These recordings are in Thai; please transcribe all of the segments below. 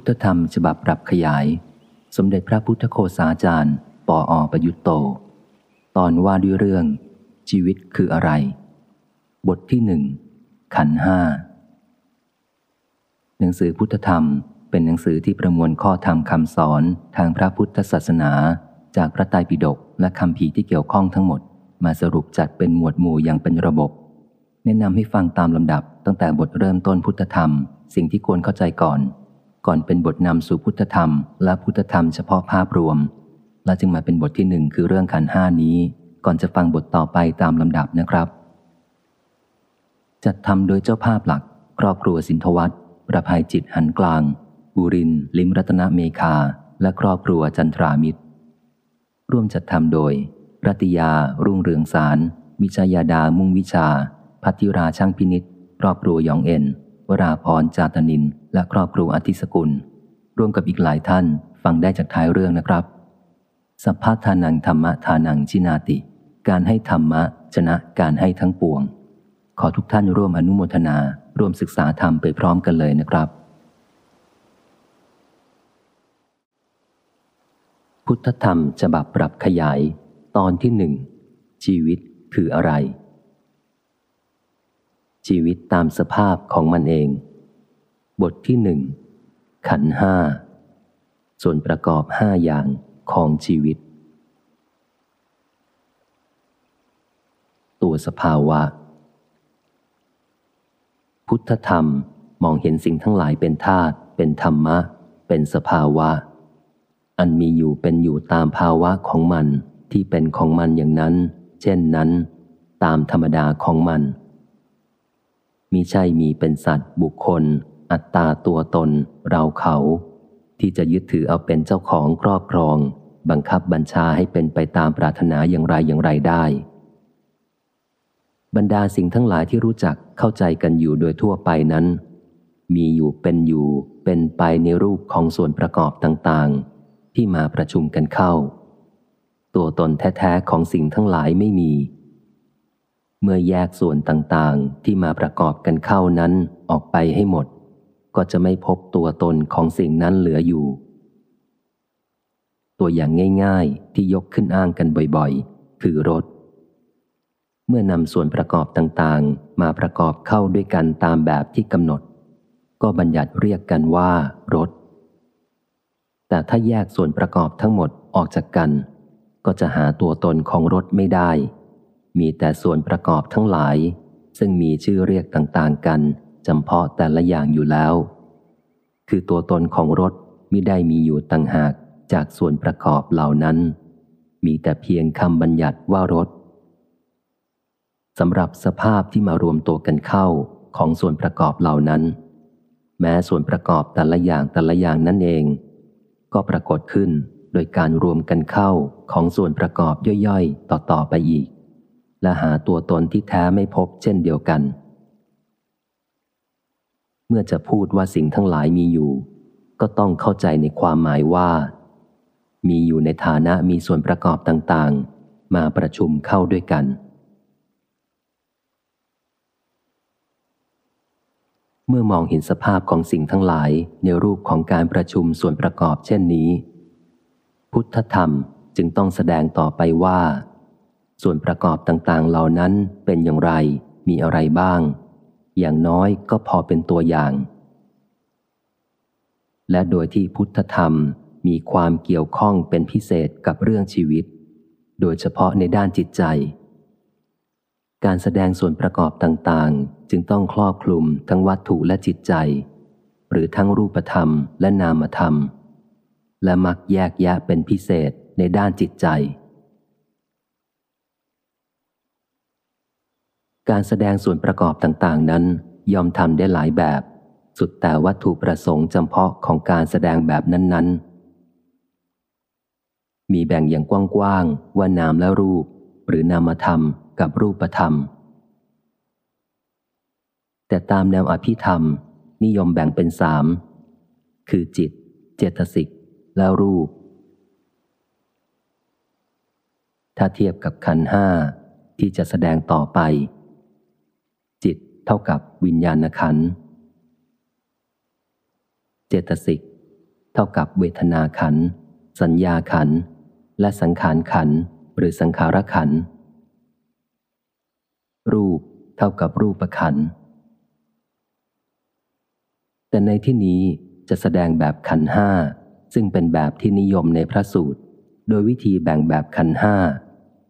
พุทธธรรมฉบับปรับขยาย สมเด็จพระพุทธโคสาจารย์ ปออประยุตโต ตอนว่าด้วยเรื่อง ชีวิตคืออะไร บทที่หนึ่งขันห้าหนังสือพุทธธรรมเป็นหนังสือที่ประมวลข้อธรรมคำสอนทางพระพุทธศาสนา จากพระไตรปิฎกและคำภีที่เกี่ยวข้องทั้งหมด มาสรุปจัดเป็นหมวดหมู่อย่างเป็นระบบ แนะนำให้ฟังตามลำดับตั้งแต่บทเริ่มต้นพุทธธรรม สิ่งที่ควรเข้าใจก่อน ก่อนเป็นบทนำสู่พุทธธรรม และพุทธธรรมเฉพาะภาพรวม และจึงมาเป็นบทที่หนึ่งคือเรื่องขันห้านี้ ก่อนจะฟังบทต่อไปตามลำดับนะครับ จัดทำโดยเจ้าภาพหลัก ครอบครัวสินทวัตประภัยจิตหันกลาง บุริน ลิมรัตนเมคา และครอบครัวจันทรามิตร ร่วมจัดทำโดย รัตยา รุ่งเรืองสาร วิชยาดามุ่งวิชา พัทิราช่างพินิษครอบครัวยองเอ็น วราพรจาตนิน และครอบครัวอธิสกุล ร่วมกับอีกหลายท่านฟังได้จากท้ายเรื่องนะครับ สัพพะทานังธรรมะทานังชินาติ การให้ธรรมะชนะการให้ทั้งปวง ขอทุกท่านร่วมอนุโมทนา ร่วมศึกษาธรรมไปพร้อมกันเลยนะครับ พุทธธรรมฉบับปรับขยาย ตอนที่หนึ่งชีวิตคืออะไร ชีวิตตามสภาพของมันเอง บทที่หนึ่งขันห้า ส่วนประกอบห้าอย่างของชีวิต ตัวสภาวะ พุทธธรรมมองเห็นสิ่งทั้งหลายเป็นธาตุเป็นธรรมะ เป็นสภาวะ อันมีอยู่เป็นอยู่ตามภาวะของมันที่เป็นของมันอย่างนั้น เช่นนั้น ตามธรรมดาของมัน มิใช่มีเป็นสัตว์บุคคล อัตตาตัวตน เราเขา ที่จะยึดถือเอาเป็นเจ้าของครอบครอง บังคับบัญชาให้เป็นไปตามปรารถนาอย่างไรอย่างไรได้ บรรดาสิ่งทั้งหลายที่รู้จักเข้าใจกันอยู่โดยทั่วไปนั้น มีอยู่เป็นอยู่ เป็นไปในรูปของส่วนประกอบต่างๆ ที่มาประชุมกันเข้า ตัวตนแท้ๆของสิ่งทั้งหลายไม่มี เมื่อแยกส่วนต่างๆ ที่มาประกอบกันเข้านั้นออกไปให้หมด ก็จะไม่พบตัวตนของสิ่งนั้นเหลืออยู่ ตัวอย่างง่าย ๆ ที่ยกขึ้นอ้างกันบ่อยๆ คือรถ เมื่อนำส่วนประกอบต่างๆ มาประกอบเข้าด้วยกันตามแบบที่กำหนด ก็บัญญัติเรียกกันว่ารถ แต่ถ้าแยกส่วนประกอบทั้งหมดออกจากกัน ก็จะหาตัวตนของรถไม่ได้ มีแต่ส่วนประกอบทั้งหลาย ซึ่งมีชื่อเรียกต่างๆกันจำเพาะแต่ละอย่างอยู่แล้ว คือตัวตนของรถมิได้มีอยู่ต่างหากจากส่วนประกอบเหล่านั้น มีแต่เพียงคำบัญญัติว่ารถสำหรับสภาพที่มารวมตัวกันเข้าของส่วนประกอบเหล่านั้น แม้ส่วนประกอบแต่ละอย่างแต่ละอย่างนั่นเอง ก็ปรากฏขึ้นโดยการรวมกันเข้าของส่วนประกอบย่อยๆ ต่อๆไปอีก และหาตัวตนที่แท้ไม่พบเช่นเดียวกัน เมื่อจะพูดว่าสิ่งทั้งหลายมีอยู่ ก็ต้องเข้าใจในความหมายว่า มีอยู่ในฐานะมีส่วนประกอบต่างๆ มาประชุมเข้าด้วยกัน เมื่อมองเห็นสภาพของสิ่งทั้งหลายในรูปของการประชุมส่วนประกอบเช่นนี้ พุทธธรรมจึงต้องแสดงต่อไปว่า ส่วนประกอบต่างๆ เหล่านั้นเป็นอย่างไร มีอะไรบ้าง อย่างน้อยก็พอเป็นตัวอย่าง และโดยที่พุทธธรรมมีความเกี่ยวข้องเป็นพิเศษกับเรื่องชีวิต โดยเฉพาะในด้านจิตใจ การแสดงส่วนประกอบต่างๆ จึงต้องครอบคลุมทั้งวัตถุและจิตใจ หรือทั้งรูปธรรมและนามธรรม และมักแยกแยะเป็นพิเศษในด้านจิตใจ การแสดงส่วนประกอบต่างๆ นั้นยอมทำได้หลายแบบ สุดแต่วัตถุประสงค์จำเพาะของการแสดงแบบนั้น ๆ มีแบ่งอย่างกว้างๆว่านามและรูป หรือนามธรรมกับรูปธรรม แต่ตามแนวอภิธรรม นิยมแบ่งเป็นสามคือจิต เจตสิกและรูป ถ้าเทียบกับขันห้าที่จะแสดงต่อไป เท่ากับวิญญาณขัน เจตสิก เท่ากับเวทนาขัน สัญญาขัน และสังขารขันหรือสังขารขัน รูปเท่ากับรูปขัน แต่ในที่นี้จะแสดงแบบขันห้าซึ่งเป็นแบบที่นิยมในพระสูตร โดยวิธีแบ่งแบบขันห้า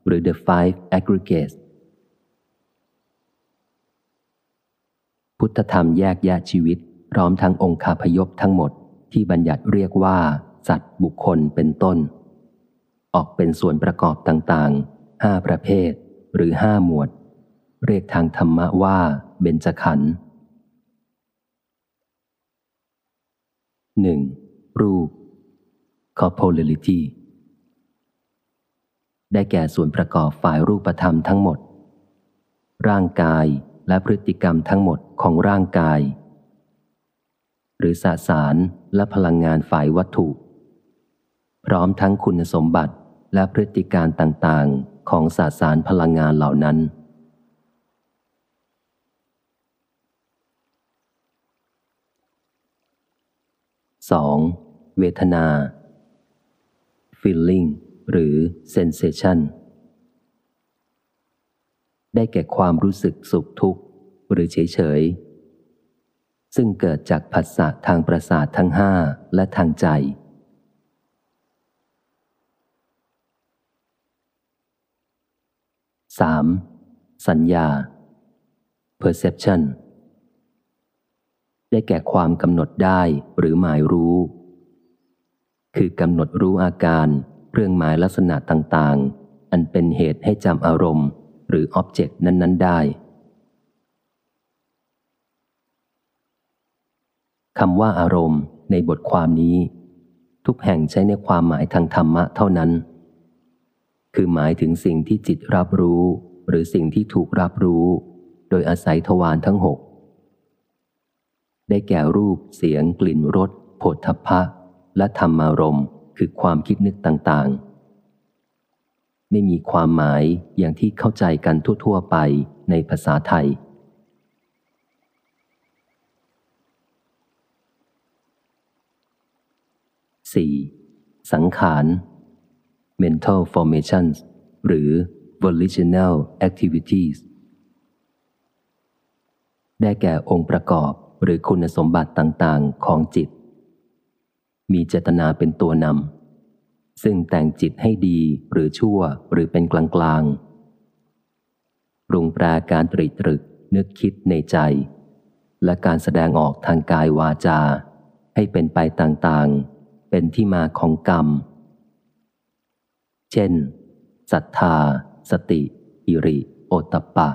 หรือ the five aggregates พุทธธรรมแยกแยะชีวิต พร้อมทั้งองค์คาพยพทั้งหมดที่บัญญัติเรียกว่า สัตว์บุคคลเป็นต้น ออกเป็นส่วนประกอบต่างๆห้าประเภท หรือห้าหมวด เรียกทางธรรมะว่าเบญจขันธ์หนึ่งรูป corporeality ได้แก่ส่วนประกอบฝ่ายรูปธรรมทั้งหมด ร่างกาย และพฤติกรรมทั้งหมดของร่างกาย หรือสสารและพลังงานฝ่ายวัตถุ พร้อมทั้งคุณสมบัติและพฤติการต่างๆ ของสสารพลังงานเหล่านั้น 2. เวทนา feeling หรือ sensation ได้แก่ความรู้สึกสุขทุกข์ หรือเฉยเฉยซึ่งเกิดจากผัสสะทางประสาททั้งห้าและทางใจ 3. สัญญา perception ได้แก่ความกำหนดได้หรือหมายรู้ คือกำหนดรู้อาการเครื่องหมายลักษณะต่างๆ อันเป็นเหตุให้จำอารมณ์ หรืออ็อบเจกต์นั้น ๆ ได้คำว่าอารมณ์ในบทความนี้ ทุกแห่งใช้ในความหมายทางธรรมะเท่านั้น คือหมายถึงสิ่งที่จิตรับรู้ หรือสิ่งที่ถูกรับรู้ โดยอาศัยทวารทั้งหกได้แก่รูปเสียงกลิ่นรสผฏฐัพพะ และธรรมารมณ์คือความคิดนึกต่างๆ ไม่มีความหมายอย่างที่เข้าใจกันทั่ว ๆ ไปในภาษาไทย 4. สังขาร mental formations หรือ volitional activities ได้แก่องค์ประกอบหรือคุณสมบัติต่าง ๆ ของจิต มีเจตนาเป็นตัวนำ ซึ่งแต่งจิตให้ดีหรือชั่วหรือเป็นกลางๆปรุงแปรการตรีตรึกนึกคิดในใจ และการแสดงออกทางกายวาจา ให้เป็นไปต่างๆ เป็นที่มาของกรรม เช่นศรัทธา สติ อิริ โอตปปะ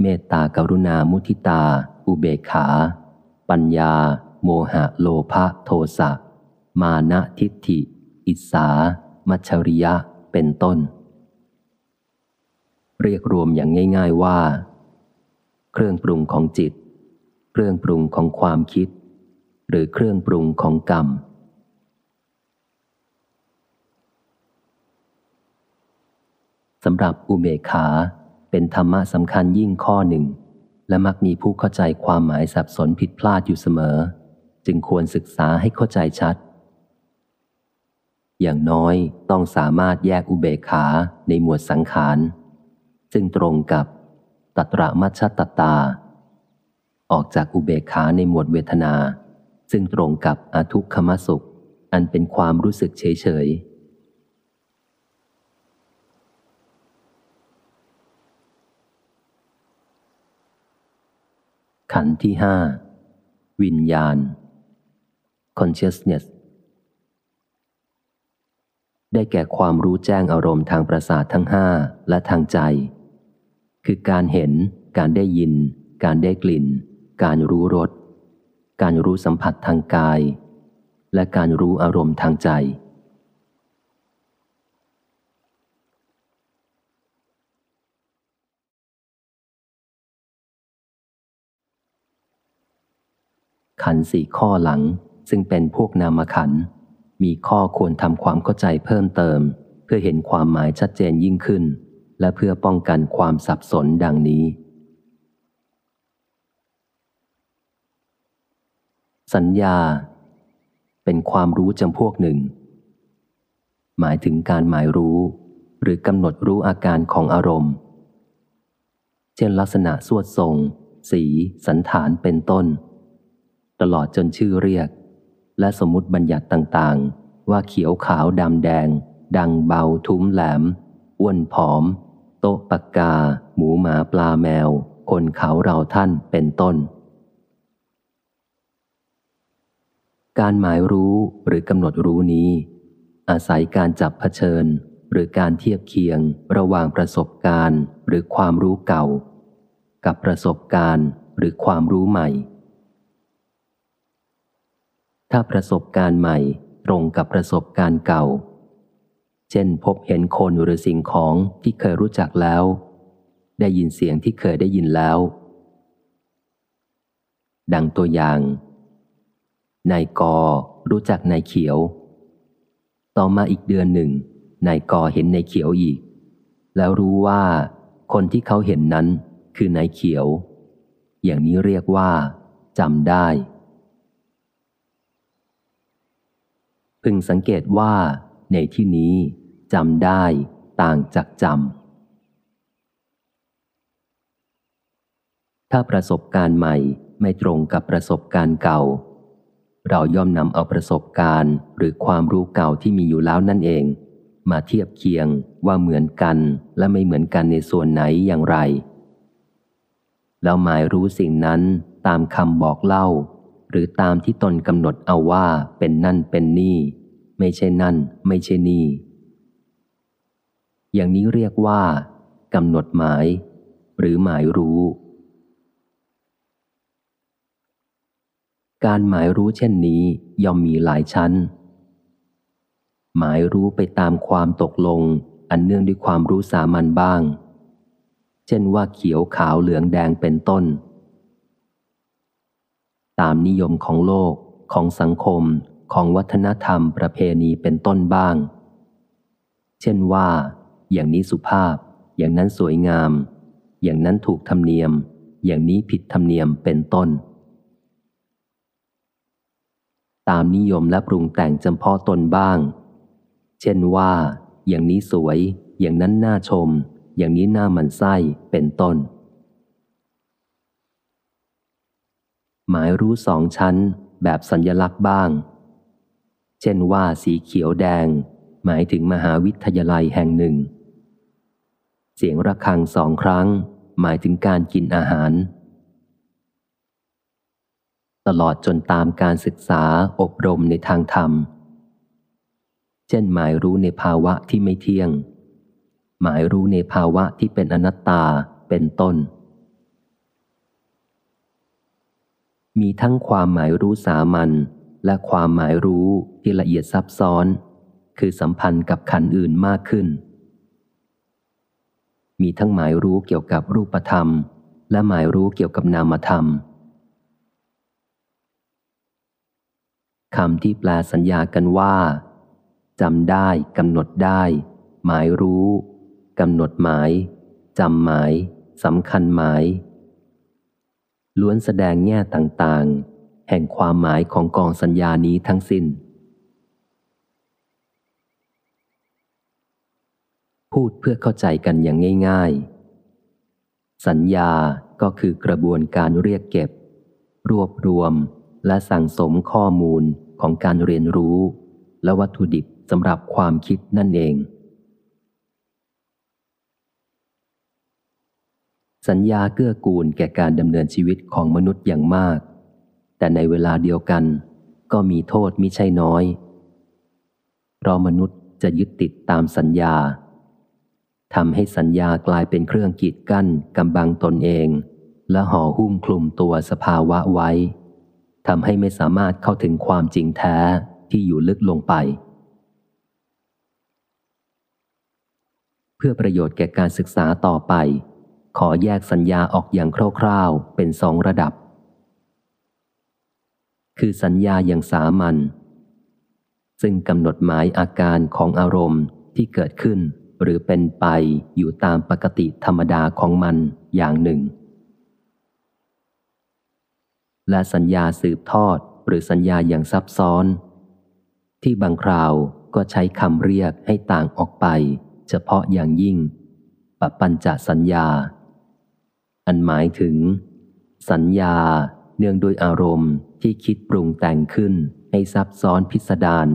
เมตตากรุณามุทิตา อุเบกขา ปัญญา โมหะโลภะโทสะ มานะทิฏฐิ อิสา มัชริยะ เป็นต้น เรียกรวมอย่างง่าย ๆว่า เครื่องปรุงของจิต เครื่องปรุงของความคิด หรือเครื่องปรุงของกรรม สำหรับอุเบกขาเป็นธรรมะสำคัญยิ่งข้อหนึ่ง และมักมีผู้เข้าใจความหมายสับสนผิดพลาดอยู่เสมอ จึงควรศึกษาให้เข้าใจชัด อย่างน้อยต้องสามารถแยกอุเบกขาในหมวดสังขาร ซึ่งตรงกับตัตระมัชตตา ออกจากอุเบกขาในหมวดเวทนา ซึ่งตรงกับอทุกขมสุข อันเป็นความรู้สึกเฉยเฉยขันธ์ที่ห้าวิญญาณ consciousness ได้แก่ความรู้แจ้งอารมณ์ทางประสาททั้งห้าและทางใจ คือการเห็น การได้ยิน การได้กลิ่น การรู้รส การรู้สัมผัสทางกาย และการรู้อารมณ์ทางใจ ขันสี่ข้อหลังซึ่งเป็นพวกนามขัน มีข้อควรทำความเข้าใจเพิ่มเติม เพื่อเห็นความหมายชัดเจนยิ่งขึ้น และเพื่อป้องกันความสับสนดังนี้ สัญญา เป็นความรู้จำพวกหนึ่ง หมายถึงการหมายรู้ หรือกำหนดรู้อาการของอารมณ์ เช่นลักษณะสวดทรง สี สันฐานเป็นต้น ตลอดจนชื่อเรียก และสมมติบัญญัติต่างๆ ว่าเขียวขาวดำแดง ดังเบาทุ้มแหลมอ้วนผอม โต๊ะปากกา หมูหมาปลาแมว คนเขาเราท่านเป็นต้น การหมายรู้หรือกำหนดรู้นี้ อาศัยการจับเผชิญ หรือการเทียบเคียงระหว่างประสบการณ์ หรือความรู้เก่า กับประสบการณ์ หรือความรู้ใหม่ ถ้าประสบการณ์ใหม่ตรงกับประสบการณ์เก่า เช่นพบเห็นคนหรือสิ่งของที่เคยรู้จักแล้ว ได้ยินเสียงที่เคยได้ยินแล้ว ดังตัวอย่างนายกอรู้จักนายเขียว ต่อมาอีกเดือนหนึ่งนายกอเห็นนายเขียวอีก แล้วรู้ว่าคนที่เขาเห็นนั้นคือนายเขียว อย่างนี้เรียกว่าจำได้ พึงสังเกตว่า ในที่นี้จำได้ต่างจากจำ ถ้าประสบการณ์ใหม่ไม่ตรงกับประสบการณ์เก่า เราย่อมนำเอาประสบการณ์หรือความรู้เก่าที่มีอยู่แล้วนั่นเอง มาเทียบเคียงว่าเหมือนกันและไม่เหมือนกันในส่วนไหนอย่างไร แล้วหมายรู้สิ่งนั้นตามคำบอกเล่า หรือตามที่ตนกำหนดเอาว่าเป็นนั่นเป็นนี่ ไม่ใช่นั่น ไม่ใช่นี่ อย่างนี้เรียกว่ากำหนดหมาย หรือหมายรู้ การหมายรู้เช่นนี้ย่อมมีหลายชั้น หมายรู้ไปตามความตกลง อันเนื่องด้วยความรู้สามัญบ้าง เช่นว่าเขียวขาวเหลืองแดงเป็นต้น ตามนิยมของโลก ของสังคม ของวัฒนธรรมประเพณีเป็นต้นบ้าง เช่นว่า อย่างนี้สุภาพ อย่างนั้นสวยงาม อย่างนั้นถูกธรรมเนียม อย่างนี้ผิดธรรมเนียมเป็นต้น ตามนิยมและปรุงแต่งจำเพาะตนบ้าง เช่นว่า อย่างนี้สวย อย่างนั้นน่าชม อย่างนี้น่ามันไส้เป็นต้น หมายรู้สองชั้นแบบสัญญลักษณ์บ้าง เช่นว่าสีเขียวแดง หมายถึงมหาวิทยาลัยแห่งหนึ่ง เสียงระฆังสองครั้ง หมายถึงการกินอาหาร ตลอดจนตามการศึกษาอบรมในทางธรรม เช่นหมายรู้ในภาวะที่ไม่เที่ยง หมายรู้ในภาวะที่เป็นอนัตตาเป็นต้น มีทั้งความหมายรู้สามัญและความหมายรู้ที่ละเอียดซับซ้อน คือสัมพันธ์กับขันอื่นมากขึ้น มีทั้งหมายรู้เกี่ยวกับรูปธรรม และหมายรู้เกี่ยวกับนามธรรมคำที่แปลสัญญากันว่าจำได้กำหนดได้ หมายรู้กำหนดหมายจำหมายสำคัญหมาย ล้วนแสดงแง่ต่างๆ แห่งความหมายของกองสัญญานี้ทั้งสิน้น พูดเพื่อเข้าใจกันอย่างง่าย ๆ สัญญาก็คือกระบวนการเรียกเก็บ รวบรวมและสั่งสมข้อมูลของการเรียนรู้ และวัตถุดิบสำหรับความคิดนั่นเอง สัญญาเกื้อกูลแก่การดำเนินชีวิตของมนุษย์อย่างมาก แต่ในเวลาเดียวกัน ก็มีโทษมิใช่น้อย เพราะมนุษย์จะยึดติดตามสัญญาทำให้สัญญากลายเป็นเครื่องกีดกั้นกำบังตนเอง และห่อหุ้มคลุมตัวสภาวะไว้ทำให้ไม่สามารถเข้าถึงความจริงแท้ที่อยู่ลึกลงไป เพื่อประโยชน์แก่การศึกษาต่อไป ขอแยกสัญญาออกอย่างคร่าวๆ เป็นสองระดับ คือสัญญาอย่างสามัญซึ่งกำหนดหมายอาการของอารมณ์ที่เกิดขึ้น หรือเป็นไปอยู่ตามปกติธรรมดาของมันอย่างหนึ่ง และสัญญาสืบทอดหรือสัญญาอย่างซับซ้อน ที่บางคราวก็ใช้คำเรียกให้ต่างออกไป เฉพาะอย่างยิ่งปปัญจสัญญา อันหมายถึง สัญญาเนื่องด้วยอารมณ์ที่คิดปรุงแต่งขึ้นให้ซับซ้อนพิสดาร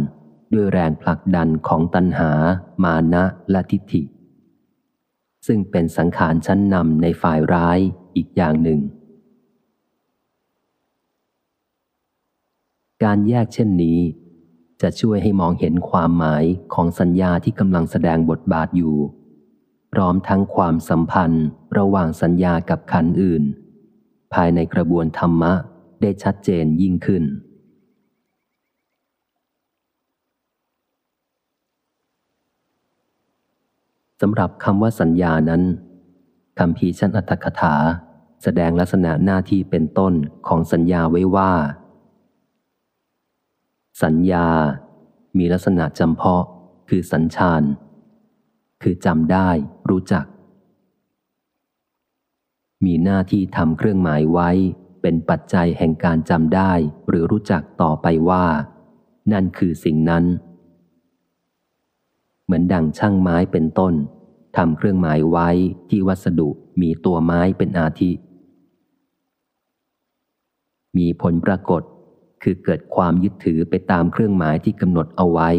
ด้วยแรงผลักดันของตัณหา มานะและทิฏฐิ ซึ่งเป็นสังขารชั้นนำในฝ่ายร้ายอีกอย่างหนึ่ง การแยกเช่นนี้ จะช่วยให้มองเห็นความหมายของสัญญาที่กำลังแสดงบทบาทอยู่ พร้อมทั้งความสัมพันธ์ระหว่างสัญญากับขันอื่น ภายในกระบวนธรรมะได้ชัดเจนยิ่งขึ้น สำหรับคำว่าสัญญานั้นคำพีชั้นอัตถกถา แสดงลักษณะหน้าที่เป็นต้นของสัญญาไว้ว่า สัญญา มีลักษณะจำเพาะ คือสัญชาน คือจำได้ รู้จัก มีหน้าที่ทำเครื่องหมายไว้ เป็นปัจจัยแห่งการจำได้ หรือรู้จักต่อไปว่า นั่นคือสิ่งนั้น เหมือนดังช่างไม้เป็นต้นทำเครื่องหมายไว้ที่วัสดุมีตัวไม้เป็นอาทิ มีผลปรากฏคือเกิดความยึดถือไปตามเครื่องหมายที่กำหนดเอาไว้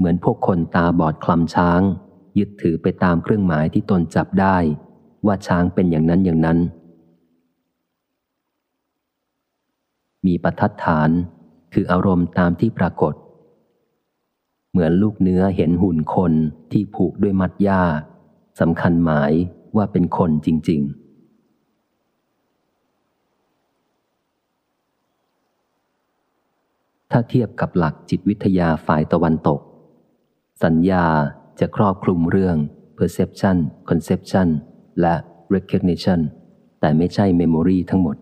เหมือนพวกคนตาบอดคลำช้าง ยึดถือไปตามเครื่องหมายที่ตนจับได้ ว่าช้างเป็นอย่างนั้นอย่างนั้น มีปัทัดฐานคืออารมณ์ตามที่ปรากฏ เหมือนลูกเนื้อเห็นหุ่นคนที่ผูกด้วยมัดหญ้าสำคัญหมายว่าเป็นคนจริง ๆถ้าเทียบกับหลักจิตวิทยาฝ่ายตะวันตก สัญญาจะครอบคลุมเรื่อง perception conception และ recognition แต่ไม่ใช่ memory ทั้งหมด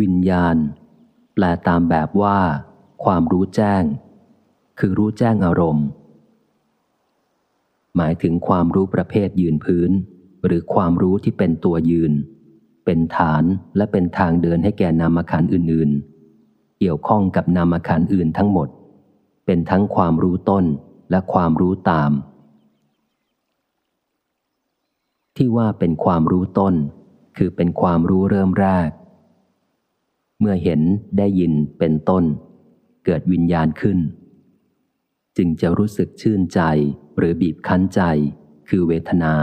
วิญญาณ แปลตามแบบว่า ความรู้แจ้ง คือรู้แจ้งอารมณ์ หมายถึงความรู้ประเภทยืนพื้น หรือความรู้ที่เป็นตัวยืน เป็นฐานและเป็นทางเดินให้แก่นามขันอื่นๆ เกี่ยวข้องกับนามขันอื่นทั้งหมด เป็นทั้งความรู้ต้นและความรู้ตาม ที่ว่าเป็นความรู้ต้น คือเป็นความรู้เริ่มแรก เมื่อเห็นได้ยินเป็นต้น เกิดวิญญาณขึ้น จึงจะรู้สึกชื่นใจหรือบีบคั้นใจ คือเวทนา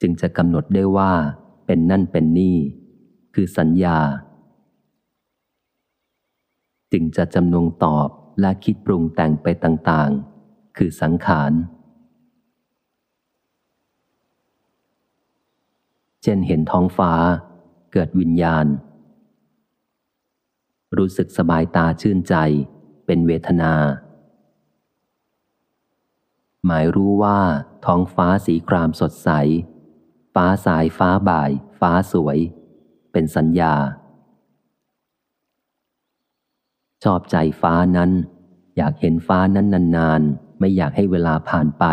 จึงจะกำหนดได้ว่า เป็นนั่นเป็นนี่ คือสัญญา จึงจะจำนงตอบและคิดปรุงแต่งไปต่างๆ คือสังขารเช่นเห็นท้องฟ้า เกิดวิญญาณ รู้สึกสบายตาชื่นใจ เป็นเวทนา หมายรู้ว่า ท้องฟ้าสีครามสดใส ฟ้าสายฟ้าบ่าย ฟ้าสวย เป็นสัญญา ชอบใจฟ้านั้น อยากเห็นฟ้านั้นนานๆ ไม่อยากให้เวลาผ่านไป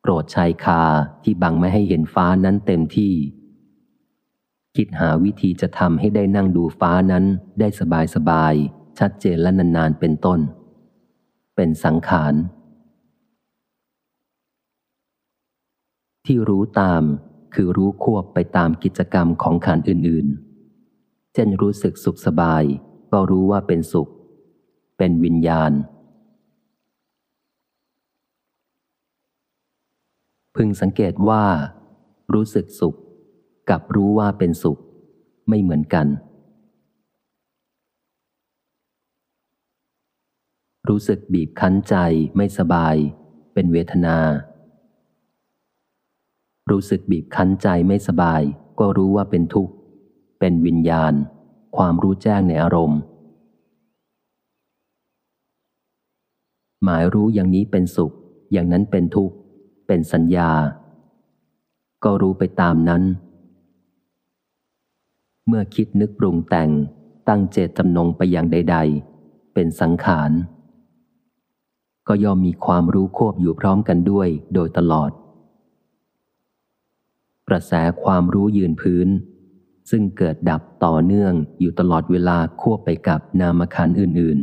โกรธชายคาที่บังไม่ให้เห็นฟ้านั้นเต็มที่ คิดหาวิธีจะทำให้ได้นั่งดูฟ้านั้นได้สบายสบายชัดเจนและนานๆเป็นต้น เป็นสังขาร ที่รู้ตามคือรู้ควบไปตามกิจกรรมของขันอื่นๆ เช่นรู้สึกสุขสบาย ก็รู้ว่าเป็นสุข เป็นวิญญาณ พึงสังเกตว่า รู้สึกสุข กับรู้ว่าเป็นสุข ไม่เหมือนกัน รู้สึกบีบคั้นใจไม่สบาย เป็นเวทนา รู้สึกบีบคั้นใจไม่สบาย ก็รู้ว่าเป็นทุกข์ เป็นวิญญาณ ความรู้แจ้งในอารมณ์ หมายรู้อย่างนี้เป็นสุข อย่างนั้นเป็นทุกข์ เป็นสัญญาก็รู้ไปตามนั้น เมื่อคิดนึกปรุงแต่งตั้งเจตจำนงไปอย่างใด ๆ เป็นสังขาร ก็ย่อมมีความรู้ควบอยู่พร้อมกันด้วยโดยตลอด กระแสความรู้ยืนพื้น ซึ่งเกิดดับต่อเนื่องอยู่ตลอดเวลาควบไปกับนามขันอื่น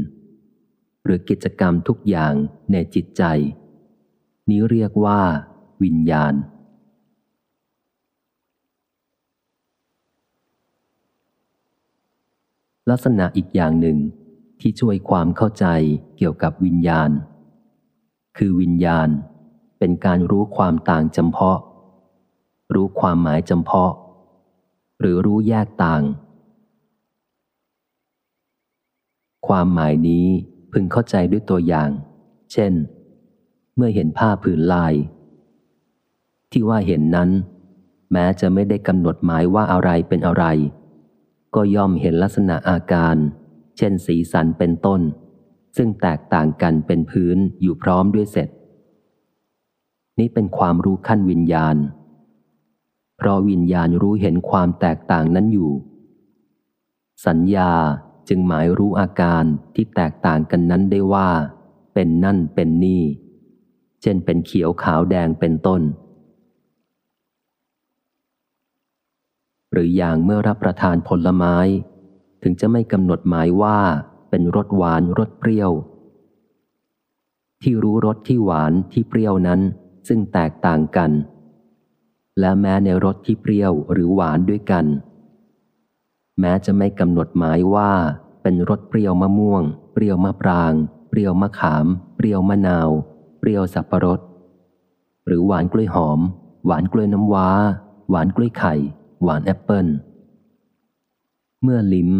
ๆ หรือกิจกรรมทุกอย่างในจิตใจ นี้เรียกว่า วิญญาณ ลักษณะอีกอย่างหนึ่ง ที่ช่วยความเข้าใจเกี่ยวกับวิญญาณ คือวิญญาณ เป็นการรู้ความต่างจำเพาะ รู้ความหมายจำเพาะ หรือรู้แยกต่าง ความหมายนี้พึงเข้าใจด้วยตัวอย่าง เช่น เมื่อเห็นผ้าผืนลาย ที่ว่าเห็นนั้น แม้จะไม่ได้กำหนดหมายว่าอะไรเป็นอะไร ก็ย่อมเห็นลักษณะอาการ เช่นสีสันเป็นต้น ซึ่งแตกต่างกันเป็นพื้นอยู่พร้อมด้วยเสร็จ นี้เป็นความรู้ขั้นวิญญาณ เพราะวิญญาณรู้เห็นความแตกต่างนั้นอยู่ สัญญาจึงหมายรู้อาการที่แตกต่างกันนั้นได้ว่า เป็นนั่นเป็นนี่ เช่นเป็นเขียวขาวแดงเป็นต้น หรืออย่างเมื่อรับประทานผลไม้ ถึงจะไม่กำหนดหมายว่าเป็นรสหวานรสเปรี้ยว ที่รู้รสที่หวานที่เปรี้ยวนั้น ซึ่งแตกต่างกัน และแม้ในรสที่เปรี้ยวหรือหวานด้วยกัน แม้จะไม่กำหนดหมายว่าเป็นรสเปรี้ยวมะม่วง เปรี้ยวมะปราง เปรี้ยวมะขาม เปรี้ยวมะนาว เปรี้ยวสับปะรด หรือหวานกล้วยหอม หวานกล้วยน้ำว้า หวานกล้วยไข่ หวานแอปเปิลเมื่อลิ้ม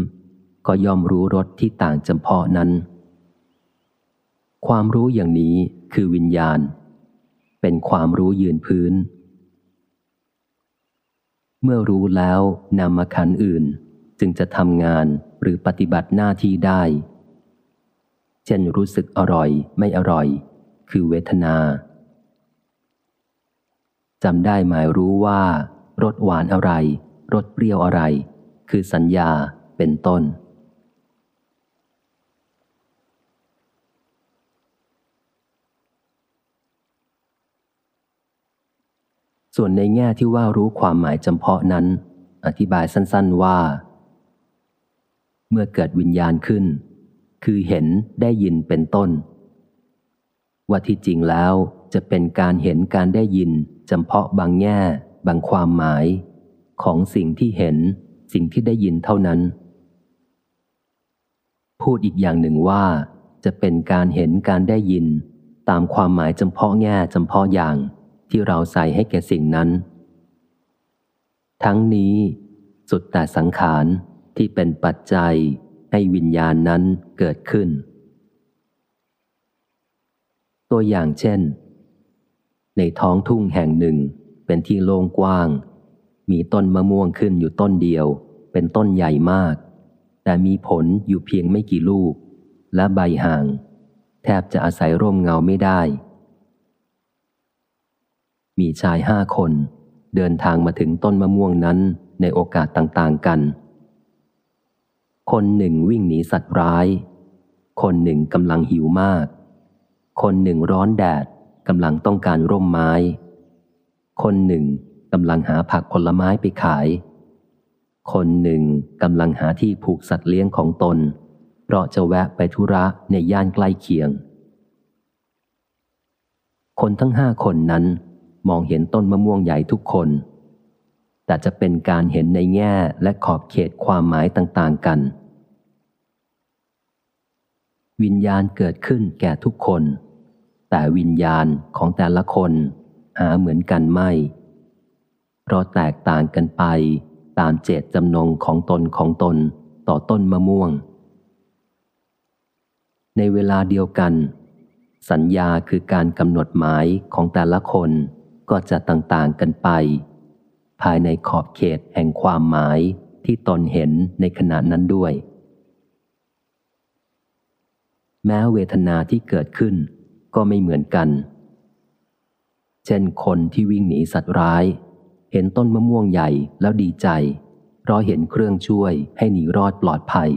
ก็ย่อมรู้รสที่ต่างจำเพาะนั้น ความรู้อย่างนี้คือวิญญาณ เป็นความรู้ยืนพื้น เมื่อรู้แล้วนำมาขันอื่นจึงจะทำงานหรือปฏิบัติหน้าที่ได้ เช่นรู้สึกอร่อยไม่อร่อย คือเวทนาจำได้หมายรู้ว่า รสหวานอะไรรสเปรี้ยวอะไร คือสัญญาเป็นต้น ส่วนในแง่ที่ว่ารู้ความหมายจำเพาะนั้น อธิบายสั้นๆว่า เมื่อเกิดวิญญาณขึ้น คือเห็นได้ยินเป็นต้น ว่าที่จริงแล้วจะเป็นการเห็นการได้ยินจำเพาะบางแง่ บางความหมายของสิ่งที่เห็น สิ่งที่ได้ยินเท่านั้น พูดอีกอย่างหนึ่งว่าจะเป็นการเห็นการได้ยิน ตามความหมายจำเพาะแง่จำเพาะอย่างที่เราใส่ให้แก่สิ่งนั้น ทั้งนี้สุดแต่สังขารที่เป็นปัจจัยให้วิญญาณนั้นเกิดขึ้น ตัวอย่างเช่น ในท้องทุ่งแห่งหนึ่ง เป็นที่โล่งกว้าง มีต้นมะม่วงขึ้นอยู่ต้นเดียว เป็นต้นใหญ่มาก แต่มีผลอยู่เพียงไม่กี่ลูก และใบห่าง แทบจะอาศัยร่มเงาไม่ได้ มีชายห้าคน เดินทางมาถึงต้นมะม่วงนั้นในโอกาสต่างๆกัน คนหนึ่งวิ่งหนีสัตว์ร้าย คนหนึ่งกำลังหิวมาก คนหนึ่งร้อนแดดกำลังต้องการร่มไม้ คนหนึ่งกำลังหาผักผลไม้ไปขาย คนหนึ่งกำลังหาที่ผูกสัตว์เลี้ยงของตน เพราะจะแวะไปธุระในย่านใกล้เคียง คนทั้งห้าคนนั้นมองเห็นต้นมะม่วงใหญ่ทุกคน แต่จะเป็นการเห็นในแง่และขอบเขตความหมายต่างๆกัน วิญญาณเกิดขึ้นแก่ทุกคน แต่วิญญาณของแต่ละคน หาเหมือนกันไม่ เพราะแตกต่างกันไปตามเจตจำนงของตนของตนต่อต้นมะม่วง ในเวลาเดียวกัน สัญญาคือการกำหนดหมายของแต่ละคนก็จะต่าง ๆ กันไป ภายในขอบเขตแห่งความหมายที่ตนเห็นในขณะนั้นด้วย แม้เวทนาที่เกิดขึ้นก็ไม่เหมือนกัน เช่นคนที่วิ่งหนีสัตว์ร้าย เห็นต้นมะม่วงใหญ่แล้วดีใจ เพราะเห็นเครื่องช่วยให้หนีรอดปลอดภัย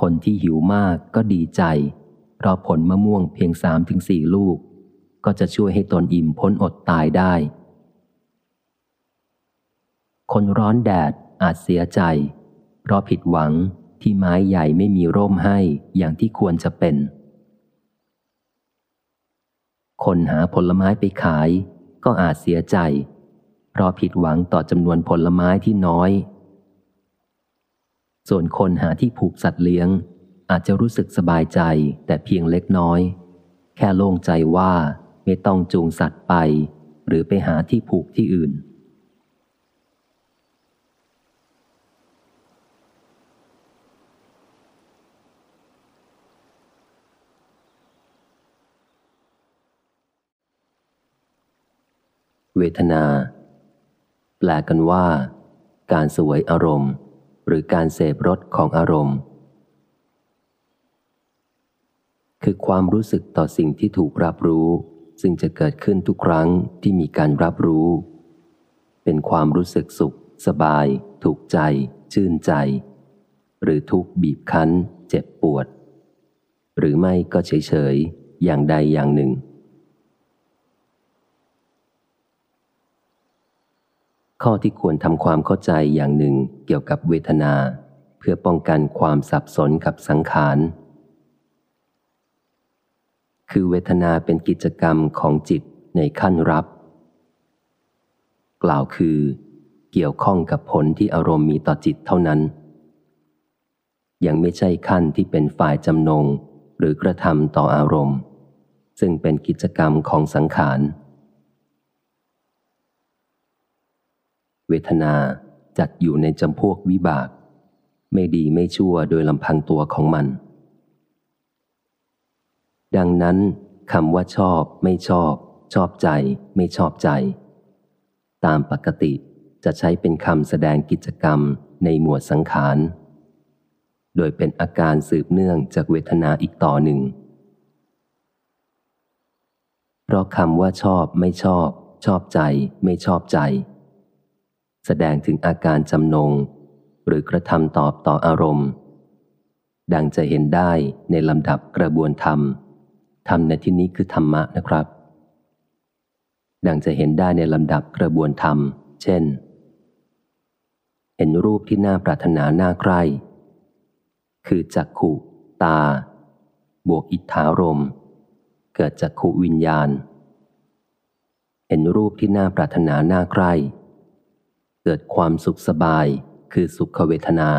คนที่หิวมากก็ดีใจ เพราะผลมะม่วงเพียงสามถึงสี่ลูก ก็จะช่วยให้ตนอิ่มพ้นอดตายได้ คนร้อนแดดอาจเสียใจ เพราะผิดหวังที่ไม้ใหญ่ไม่มีร่มให้อย่างที่ควรจะเป็น คนหาผลไม้ไปขาย ก็อาจเสียใจ เพราะผิดหวังต่อจำนวนผลไม้ที่น้อย ส่วนคนหาที่ผูกสัตว์เลี้ยง อาจจะรู้สึกสบายใจแต่เพียงเล็กน้อย แค่โล่งใจว่าไม่ต้องจูงสัตว์ไป หรือไปหาที่ผูกที่อื่น เวทนา แปลกันว่า การสวยอารมณ์ หรือการเสพรสของอารมณ์ คือความรู้สึกต่อสิ่งที่ถูกรับรู้ ซึ่งจะเกิดขึ้นทุกครั้งที่มีการรับรู้ เป็นความรู้สึกสุข สบาย ถูกใจ ชื่นใจ หรือทุกข์บีบคั้น เจ็บปวด หรือไม่ก็เฉยเฉยอย่างใดอย่างหนึ่ง ข้อที่ควรทำความเข้าใจอย่างหนึ่งเกี่ยวกับเวทนา เพื่อป้องกันความสับสนกับสังขาร คือเวทนาเป็นกิจกรรมของจิตในขั้นรับ กล่าวคือ เกี่ยวข้องกับผลที่อารมณ์มีต่อจิตเท่านั้น ยังไม่ใช่ขั้นที่เป็นฝ่ายจำนงหรือกระทำต่ออารมณ์ ซึ่งเป็นกิจกรรมของสังขาร เวทนาจัดอยู่ในจำพวกวิบาก ไม่ดีไม่ชั่วโดยลำพังตัวของมัน ดังนั้นคำว่าชอบ ไม่ชอบ ชอบใจ ไม่ชอบใจ ตามปกติจะใช้เป็นคำแสดงกิจกรรมในหมวดสังขาร โดยเป็นอาการสืบเนื่องจากเวทนาอีกต่อหนึ่ง เพราะคำว่าชอบไม่ชอบ ชอบใจ ไม่ชอบใจ แสดงถึงอาการจำนง หรือกระทำตอบต่ออารมณ์ ดังจะเห็นได้ในลำดับกระบวนธรรม ธรรมในที่นี้คือธรรมะนะครับ ดังจะเห็นได้ในลำดับกระบวนธรรม เช่น เห็นรูปที่น่าปรารถนาน่าใคร่ คือจักขุตา บวกอิทธารม เกิดจักขุวิญญาณ เห็นรูปที่น่าปรารถนาน่าใคร่ เกิดความสุขสบายคือสุขเวทนา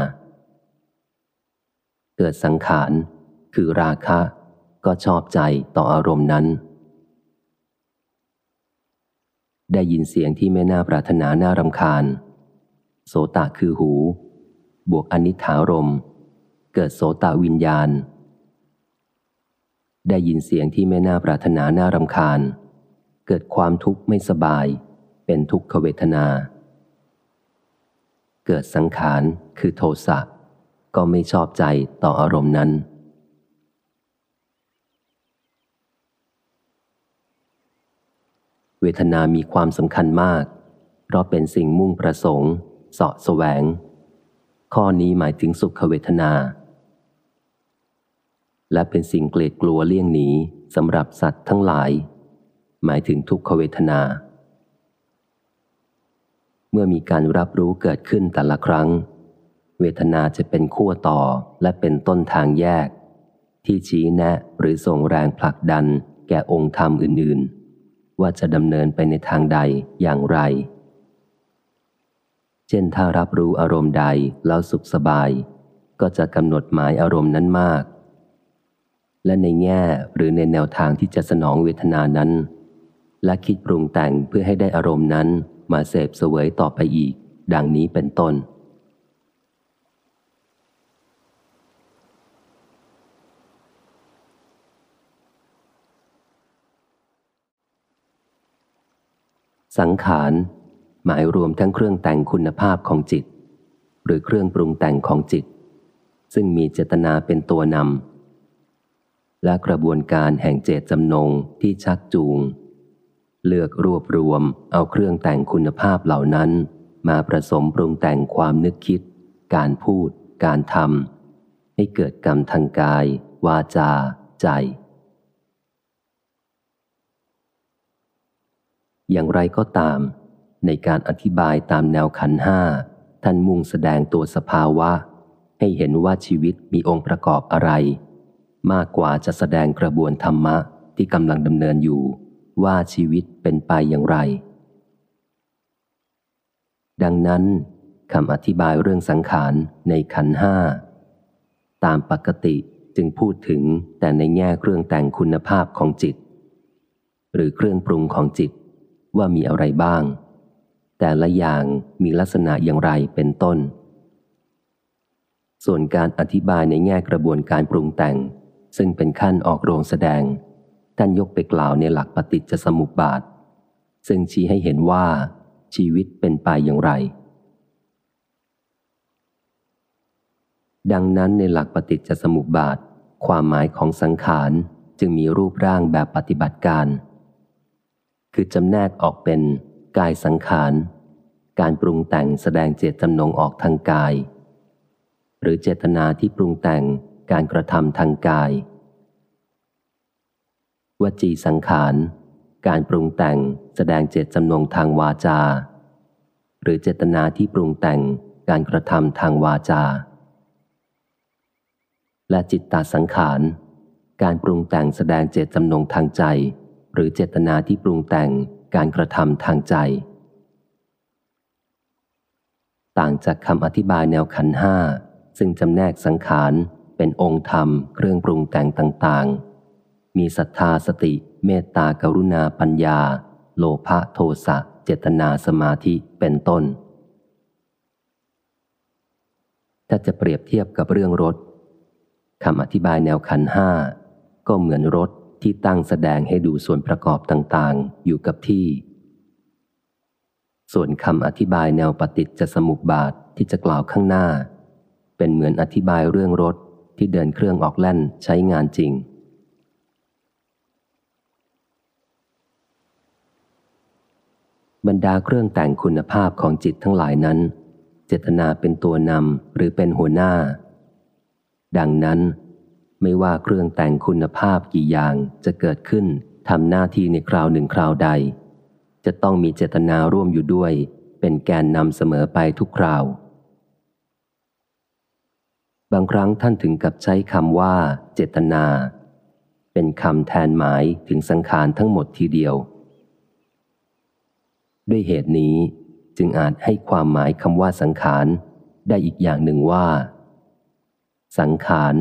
เกิดสังขารคือราคะ ก็ชอบใจต่ออารมณ์นั้น ได้ยินเสียงที่ไม่น่าปรารถนาน่ารำคาญ โสตะคือหู บวกอนิถารม เกิดโสตะวิญญาณ ได้ยินเสียงที่ไม่น่าปรารถนาน่ารำคาญ เกิดความทุกข์ไม่สบาย เป็นทุกขเวทนา เกิดสังขารคือโทสะก็ไม่ชอบใจต่ออารมณ์นั้น เวทนามีความสำคัญมาก เพราะเป็นสิ่งมุ่งประสงค์เสาะแสวง ข้อนี้หมายถึงสุขเวทนา และเป็นสิ่งเกลียดกลัวเลี่ยงหนีสำหรับสัตว์ทั้งหลาย หมายถึงทุกขเวทนา มื่อมีการรับรู้เกิดขึ้นแต่ละครั้ง เวทนาจะเป็นขั้วต่อและเป็นต้นทางแยก ที่ชี้แนะหรือส่งแรงผลักดันแก่องค์ธรรมอื่นๆ ว่าจะดำเนินไปในทางใดอย่างไร เช่นถ้ารับรู้อารมณ์ใดแล้วสุขสบาย ก็จะกำหนดหมายอารมณ์นั้นมาก และในแง่หรือในแนวทางที่จะสนองเวทนานั้น และคิดปรุงแต่งเพื่อให้ได้อารมณ์นั้น มาเสพเสวยต่อไปอีก ดังนี้เป็นต้น สังขาร หมายรวมทั้งเครื่องแต่งคุณภาพของจิต หรือเครื่องปรุงแต่งของจิต ซึ่งมีเจตนาเป็นตัวนำและกระบวนการแห่งเจตจำนงที่ชักจูง เลือกรวบรวมเอาเครื่องแต่งคุณภาพเหล่านั้น มาผสมปรุงแต่งความนึกคิด การพูด การทำให้เกิดกรรมทางกาย วาจา ใจ อย่างไรก็ตาม ในการอธิบายตามแนวขันห้าท่านมุ่งแสดงตัวสภาวะ ให้เห็นว่าชีวิตมีองค์ประกอบอะไร มากกว่าจะแสดงกระบวนธรรมะที่กำลังดำเนินอยู่ ว่าชีวิตเป็นไปอย่างไร ดังนั้นคำอธิบายเรื่องสังขารในขันห้า ตามปกติจึงพูดถึงแต่ในแง่เครื่องแต่งคุณภาพของจิต หรือเครื่องปรุงของจิตว่ามีอะไรบ้าง แต่ละอย่างมีลักษณะอย่างไรเป็นต้น ส่วนการอธิบายในแง่กระบวนการปรุงแต่ง ซึ่งเป็นขั้นออกโรงแสดง ท่านยกไปกล่าวในหลักปฏิจจสมุปบาท ซึ่งชี้ให้เห็นว่า ชีวิตเป็นไปอย่างไร ดังนั้นในหลักปฏิจจสมุปบาท ความหมายของสังขารจึงมีรูปร่างแบบปฏิบัติการ คือจำแนกออกเป็นกายสังขาร การปรุงแต่งแสดงเจตจำนงออกทางกาย หรือเจตนาที่ปรุงแต่งการกระทำทางกาย วจีสังขาร การปรุงแต่งแสดงเจตจำนงทางวาจา หรือเจตนาที่ปรุงแต่งการกระทำทางวาจา และจิตตาสังขาร การปรุงแต่งแสดงเจตจำนงทางใจ หรือเจตนาที่ปรุงแต่งการกระทำทางใจ ต่างจากคำอธิบายแนวขันห้าซึ่งจำแนกสังขารเป็นองค์ธรรมเครื่องปรุงแต่งต่างๆ มีศรัทธาสติ เมตตากรุณาปัญญา โลภะโทสะเจตนาสมาธิเป็นต้น ถ้าจะเปรียบเทียบกับเรื่องรถคำอธิบายแนวขันห้าก็เหมือนรถที่ตั้งแสดงให้ดูส่วนประกอบต่างๆ อยู่กับที่ ส่วนคำอธิบายแนวปฏิจจสมุปบาทที่จะกล่าวข้างหน้า เป็นเหมือนอธิบายเรื่องรถที่เดินเครื่องออกแล่นใช้งานจริง บรรดาเครื่องแต่งคุณภาพของจิตทั้งหลายนั้น เจตนาเป็นตัวนำหรือเป็นหัวหน้า ดังนั้น ไม่ว่าเครื่องแต่งคุณภาพกี่อย่างจะเกิดขึ้นทำหน้าที่ในคราวหนึ่งคราวใด จะต้องมีเจตนาร่วมอยู่ด้วย เป็นแกนนำเสมอไปทุกคราว บางครั้งท่านถึงกับใช้คำว่า เจตนา เป็นคำแทนหมายถึงสังขารทั้งหมดทีเดียว ด้วยเหตุนี้จึงอาจให้ความหมายคำว่าสังขาร ได้อีกอย่างหนึ่งว่า สังขาร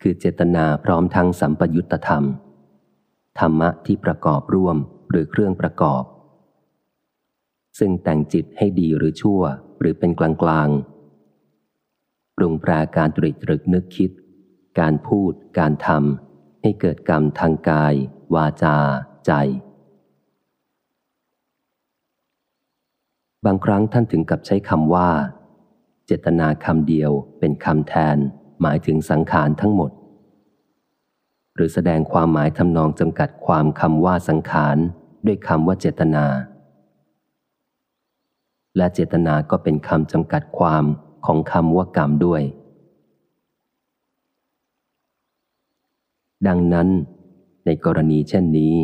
คือเจตนาพร้อมทั้งสัมปยุตธรรม ธรรมะที่ประกอบร่วมหรือเครื่องประกอบ ซึ่งแต่งจิตให้ดีหรือชั่วหรือเป็นกลางกลางปรุงแปรการตริตรึกนึกคิด การพูด การทำให้เกิดกรรมทางกาย วาจา ใจ บางครั้งท่านถึงกับใช้คำว่า เจตนาคำเดียวเป็นคำแทน หมายถึงสังขารทั้งหมด หรือแสดงความหมายทำนองจำกัดความคำว่าสังขารด้วยคำว่าเจตนา และเจตนาก็เป็นคำจำกัดความของคำว่ากรรมด้วย ดังนั้น ในกรณีเช่นนี้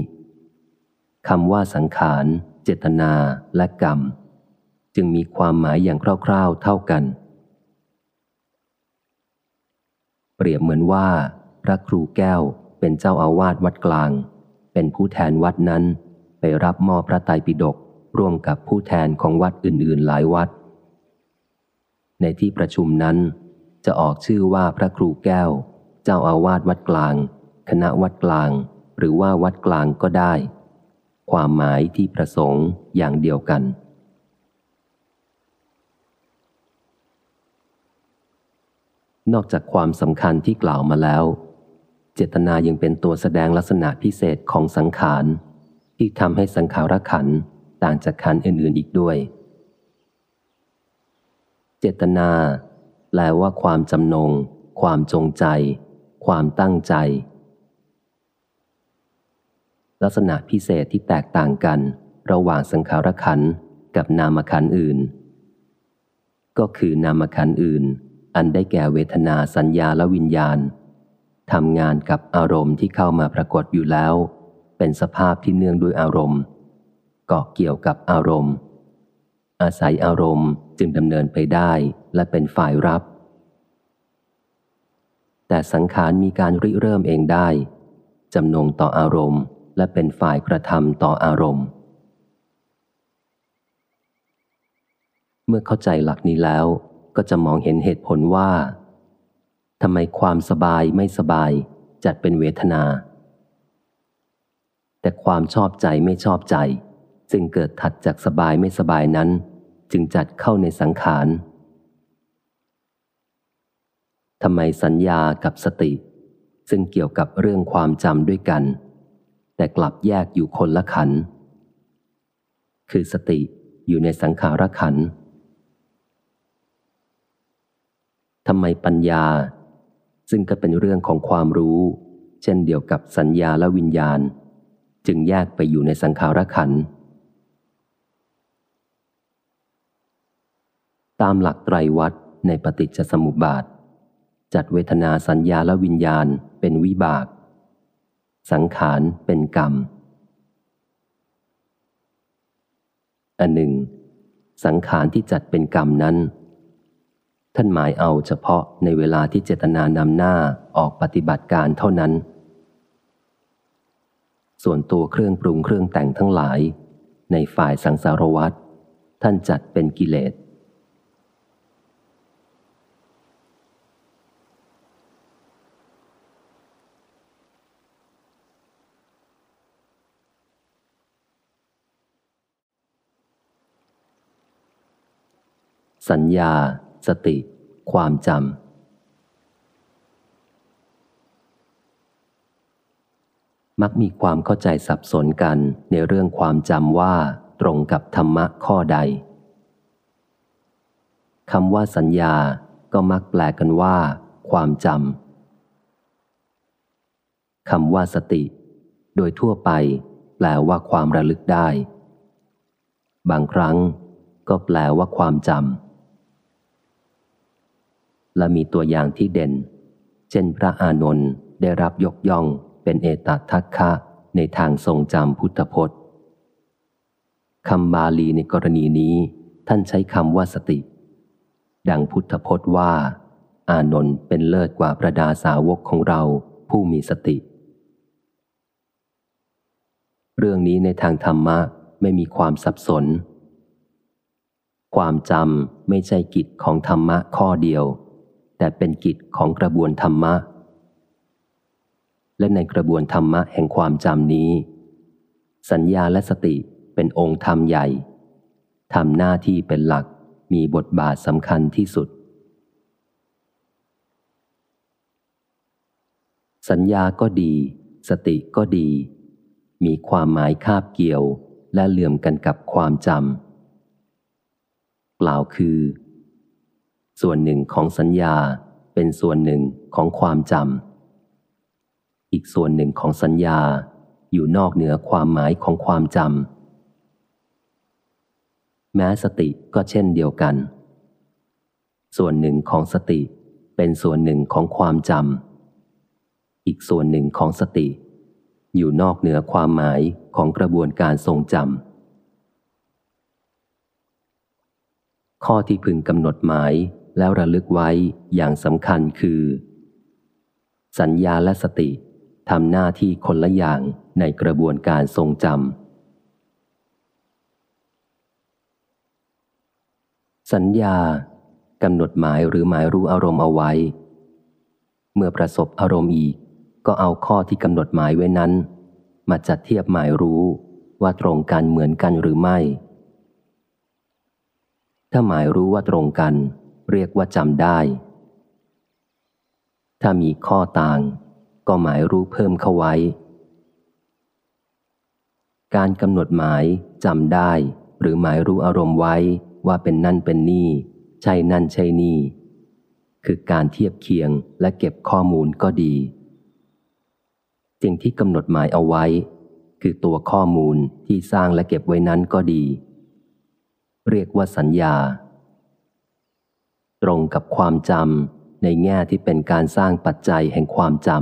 คำว่าสังขาร เจตนาและกรรม จึงมีความหมายอย่างคร่าวๆเท่ากัน เปรียบเหมือนว่า พระครูแก้วเป็นเจ้าอาวาสวัดกลาง เป็นผู้แทนวัดนั้น ไปรับมอบพระไตรปิฎกร่วมกับผู้แทนของวัดอื่นๆหลายวัด ในที่ประชุมนั้น จะออกชื่อว่าพระครูแก้ว เจ้าอาวาสวัดกลาง คณะวัดกลาง หรือว่าวัดกลางก็ได้ ความหมายที่ประสงค์อย่างเดียวกัน นอกจากความสำคัญที่กล่าวมาแล้ว เจตนายังเป็นตัวแสดงลักษณะพิเศษของสังขาร ที่ทำให้สังขารขันต่างจากขันอื่นๆอีกด้วย เจตนา แปลว่าความจำนง ความจงใจ ความตั้งใจ ลักษณะพิเศษที่แตกต่างกัน ระหว่างสังขารขันกับนามขันอื่น ก็คือนามขันอื่น อันได้แก่เวทนาสัญญาและวิญญาณทำงานกับอารมณ์ที่เข้ามาปรากฏอยู่แล้ว เป็นสภาพที่เนื่องด้วยอารมณ์เกาะเกี่ยวกับอารมณ์ อาศัยอารมณ์จึงดำเนินไปได้และเป็นฝ่ายรับ แต่สังขารมีการริเริ่มเองได้จำนงต่ออารมณ์และเป็นฝ่ายกระทำต่ออารมณ์ เมื่อเข้าใจหลักนี้แล้ว ก็จะมองเห็นเหตุผลว่าทำไมความสบายไม่สบายจัดเป็นเวทนา แต่ความชอบใจไม่ชอบใจ ซึ่งเกิดถัดจากสบายไม่สบายนั้น จึงจัดเข้าในสังขารทำไมสัญญากับสติ ซึ่งเกี่ยวกับเรื่องความจำด้วยกัน แต่กลับแยกอยู่คนละขัน คือสติอยู่ในสังขารขัน ทำไมปัญญา ซึ่งก็เป็นเรื่องของความรู้ เช่นเดียวกับสัญญาและวิญญาณ จึงแยกไปอยู่ในสังขารขันตามหลักไตรวัตในปฏิจจสมุปบาท จัดเวทนาสัญญาและวิญญาณเป็นวิบาก สังขารเป็นกรรมอันหนึ่ง สังขารที่จัดเป็นกรรมนั้น ท่านหมายเอาเฉพาะในเวลาที่เจตนานำหน้าออกปฏิบัติการเท่านั้น ส่วนตัวเครื่องปรุงเครื่องแต่งทั้งหลาย ในฝ่ายสังสารวัตรท่านจัดเป็นกิเลส สัญญา สติ ความจำมักมีความเข้าใจสับสนกันในเรื่องความจำว่าตรงกับธรรมะข้อใดคำว่าสัญญาก็มักแปลกันว่า ความจำคำว่าสติ โดยทั่วไป แปลว่าความระลึกได้ บางครั้งก็แปลว่าความจำ และมีตัวอย่างที่เด่น เช่นพระอานนท์ได้รับยกย่องเป็นเอตัทัคคะในทางทรงจำพุทธพจน์คำบาลีในกรณีนี้ท่านใช้คำว่าสติ ดังพุทธพจน์ว่า อานนท์เป็นเลิศกว่าประดาสาวกของเราผู้มีสติ เรื่องนี้ในทางธรรมะไม่มีความสับสน ความจำไม่ใช่กิจของธรรมะข้อเดียว แต่เป็นกิจของกระบวนธรรมะ และในกระบวนธรรมะแห่งความจำนี้ สัญญาและสติเป็นองค์ธรรมใหญ่ทำหน้าที่เป็นหลักมีบทบาทสำคัญที่สุด สัญญาก็ดี สติก็ดี มีความหมายคาบเกี่ยวและเหลื่อมกันกับความจำกล่าวคือ ส่วนหนึ่งของสัญญาเป็นส่วนหนึ่งของความจำ อีกส่วนหนึ่งของสัญญาอยู่นอกเหนือความหมายของความจำ แม้สติก็เช่นเดียวกัน ส่วนหนึ่งของสติเป็นส่วนหนึ่งของความจำ อีกส่วนหนึ่งของสติ อยู่นอกเหนือความหมายของกระบวนการทรงจำ ข้อที่พึงกำหนดหมาย แล้วระลึกไว้อย่างสำคัญคือ สัญญาและสติทำหน้าที่คนละอย่างในกระบวนการทรงจำสัญญากำหนดหมายหรือหมายรู้อารมณ์เอาไว้ เมื่อประสบอารมณ์อีก ก็เอาข้อที่กำหนดหมายไว้นั้น มาจัดเทียบหมายรู้ว่าตรงกันเหมือนกันหรือไม่ ถ้าหมายรู้ว่าตรงกัน เรียกว่าจำได้ ถ้ามีข้อต่าง ก็หมายรู้เพิ่มเข้าไว้ การกำหนดหมายจำได้ หรือหมายรู้อารมณ์ไว้ว่าเป็นนั่นเป็นนี่ ใช่นั่นใช่นี่ คือการเทียบเคียงและเก็บข้อมูลก็ดี สิ่งที่กำหนดหมายเอาไว้ คือตัวข้อมูลที่สร้างและเก็บไว้นั้นก็ดี เรียกว่าสัญญา ตรงกับความจำในแง่ที่เป็นการสร้างปัจจัยแห่งความจำ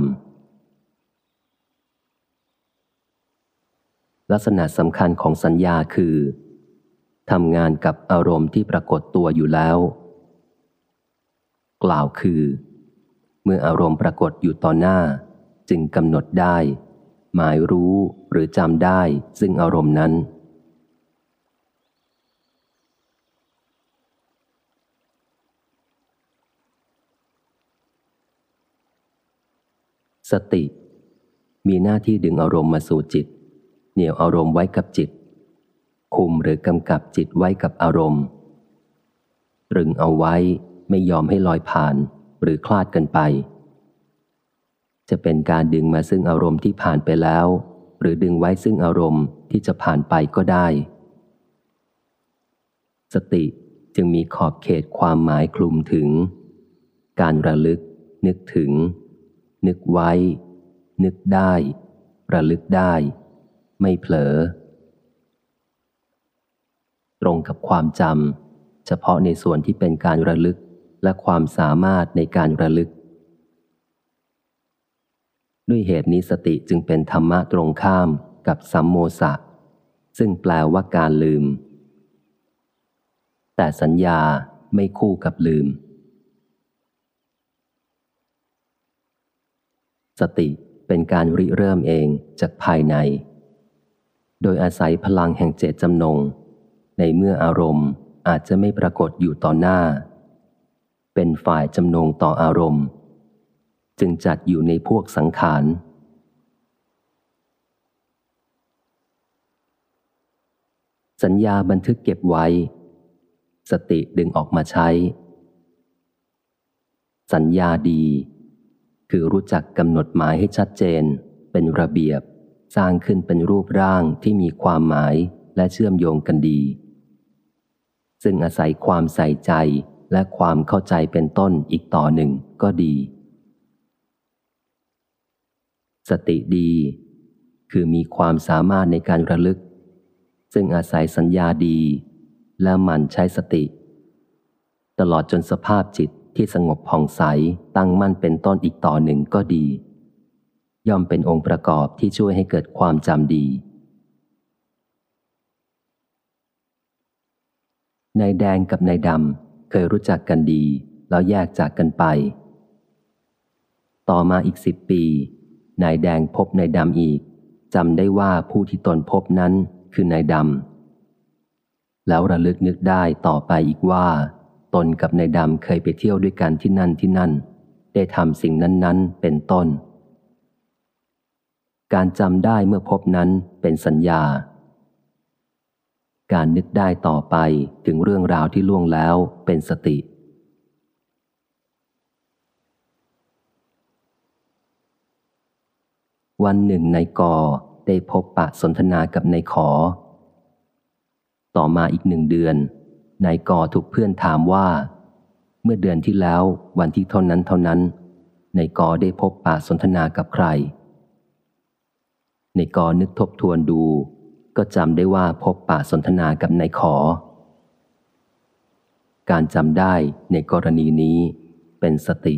ลักษณะสำคัญของสัญญาคือทำงานกับอารมณ์ที่ปรากฏตัวอยู่แล้ว กล่าวคือ เมื่ออารมณ์ปรากฏอยู่ต่อหน้า จึงกำหนดได้ หมายรู้หรือจำได้ซึ่งอารมณ์นั้น สติ มีหน้าที่ดึงอารมณ์มาสู่จิต เหนี่ยวอารมณ์ไว้กับจิต คุมหรือกำกับจิตไว้กับอารมณ์ตรึงเอาไว้ไม่ยอมให้ลอยผ่านหรือคลาดกันไป จะเป็นการดึงมาซึ่งอารมณ์ที่ผ่านไปแล้ว หรือดึงไว้ซึ่งอารมณ์ที่จะผ่านไปก็ได้ สติจึงมีขอบเขตความหมายคลุมถึง การระลึกนึกถึง นึกไว้ นึกได้ ระลึกได้ ไม่เผลอ ตรงกับความจำเฉพาะในส่วนที่เป็นการระลึกและความสามารถในการระลึก ด้วยเหตุนี้สติจึงเป็นธรรมะตรงข้ามกับสัมโมสะ ซึ่งแปลว่าการลืม แต่สัญญาไม่คู่กับลืม สติเป็นการริเริ่มเองจากภายใน โดยอาศัยพลังแห่งเจตจำนง ในเมื่ออารมณ์อาจจะไม่ปรากฏอยู่ต่อหน้า เป็นฝ่ายจำนงต่ออารมณ์ จึงจัดอยู่ในพวกสังขารสัญญาบันทึกเก็บไว้ สติดึงออกมาใช้ สัญญาดี คือรู้จักกำหนดหมายให้ชัดเจน เป็นระเบียบ สร้างขึ้นเป็นรูปร่างที่มีความหมายและเชื่อมโยงกันดี ซึ่งอาศัยความใส่ใจและความเข้าใจเป็นต้นอีกต่อหนึ่งก็ดี สติดี คือมีความสามารถในการระลึก ซึ่งอาศัยสัญญาดี และหมั่นใช้สติ ตลอดจนสภาพจิต ที่สงบผ่องใสตั้งมั่นเป็นต้นอีกต่อหนึ่งก็ดี ย่อมเป็นองค์ประกอบที่ช่วยให้เกิดความจำดี นายแดงกับนายดำเคยรู้จักกันดี แล้วแยกจากกันไป ต่อมาอีกสิบปี นายแดงพบนายดำอีกจำได้ว่าผู้ที่ตนพบนั้นคือนายดำแล้วระลึกนึกได้ต่อไปอีกว่า ตนกับนายดำเคยไปเที่ยวด้วยกันที่นั่นที่นั่น ได้ทำสิ่งนั้นๆ เป็นต้น การจำได้เมื่อพบนั้นเป็นสัญญา การนึกได้ต่อไปถึงเรื่องราวที่ล่วงแล้วเป็นสติ วันหนึ่งนายกอได้พบปะสนทนากับนายขอ ต่อมาอีกหนึ่งเดือน นายกอถูกเพื่อนถามว่า เมื่อเดือนที่แล้ววันที่เท่านั้นเท่านั้นนายกอได้พบปะสนทนากับใครนายกอนึกทบทวนดู ก็จำได้ว่าพบปะสนทนากับนายขอ การจำได้ในกรณีนี้เป็นสติ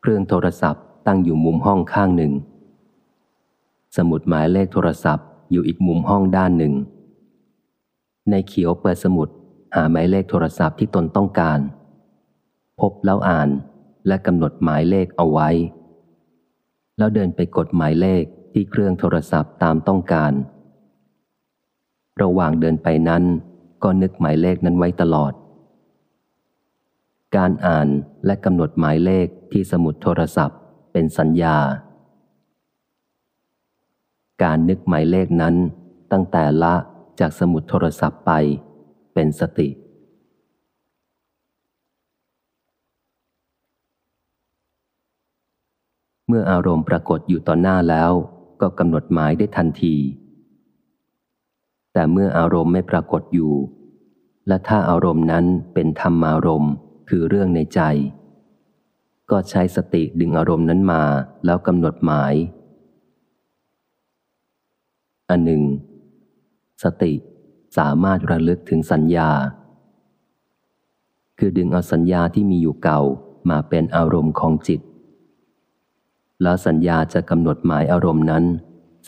เครื่องโทรศัพท์ตั้งอยู่มุมห้องข้างหนึ่ง สมุดหมายเลขโทรศัพท์อยู่อีกมุมห้องด้านหนึ่ง ในเขียวเปิดสมุดหาหมายเลขโทรศัพท์ที่ตนต้องการ พบแล้วอ่านและกำหนดหมายเลขเอาไว้ แล้วเดินไปกดหมายเลขที่เครื่องโทรศัพท์ตามต้องการ ระหว่างเดินไปนั้นก็นึกหมายเลขนั้นไว้ตลอด การอ่านและกำหนดหมายเลขที่สมุดโทรศัพท์เป็นสัญญา การนึกหมายเลขนั้น ตั้งแต่ละจากสมุดโทรศัพท์ไป เป็นสติ เมื่ออารมณ์ปรากฏอยู่ต่อหน้าแล้ว ก็กำหนดหมายได้ทันที แต่เมื่ออารมณ์ไม่ปรากฏอยู่ และถ้าอารมณ์นั้นเป็นธรรมารมณ์คือเรื่องในใจ ก็ใช้สติดึงอารมณ์นั้นมาแล้วกำหนดหมาย อันหนึ่ง สติสามารถระลึกถึงสัญญา คือดึงเอาสัญญาที่มีอยู่เก่ามาเป็นอารมณ์ของจิต แล้วสัญญาจะกำหนดหมายอารมณ์นั้น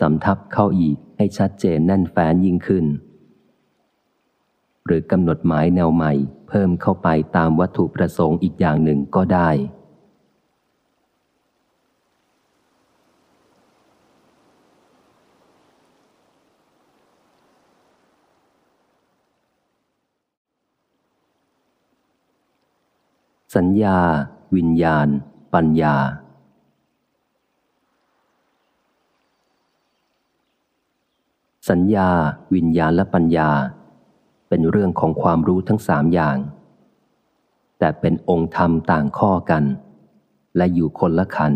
สำทับเข้าอีกให้ชัดเจนแน่นแฟ้นยิ่งขึ้น หรือกำหนดหมายแนวใหม่ เพิ่มเข้าไปตามวัตถุประสงค์อีกอย่างหนึ่งก็ได้ สัญญา วิญญาณ ปัญญา สัญญา วิญญาณและปัญญา เป็นเรื่องของความรู้ทั้งสามอย่าง แต่เป็นองค์ธรรมต่างข้อกัน และอยู่คนละขัน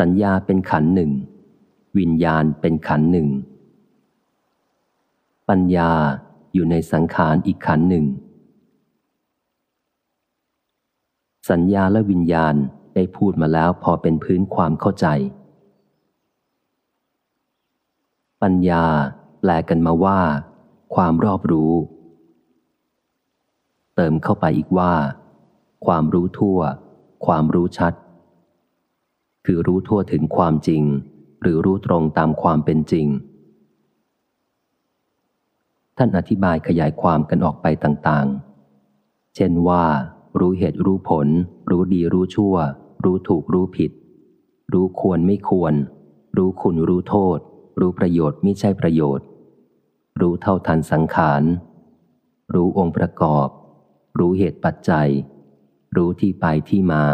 สัญญาเป็นขันหนึ่ง วิญญาณเป็นขันหนึ่ง ปัญญาอยู่ในสังขารอีกขันหนึ่ง สัญญาและวิญญาณได้พูดมาแล้วพอเป็นพื้นความเข้าใจ ปัญญาแปลกันมาว่า ความรอบรู้ เติมเข้าไปอีกว่า ความรู้ทั่ว ความรู้ชัด คือรู้ทั่วถึงความจริง หรือรู้ตรงตามความเป็นจริง ท่านอธิบายขยายความกันออกไปต่างๆ เช่นว่า รู้เหตุรู้ผล รู้ดีรู้ชั่ว รู้ถูกรู้ผิด รู้ควรไม่ควร รู้คุณรู้โทษ รู้ประโยชน์ไม่ใช่ประโยชน์ รู้เท่าทันสังขาร รู้องค์ประกอบ รู้เหตุปัจจัย รู้ที่ไปที่มา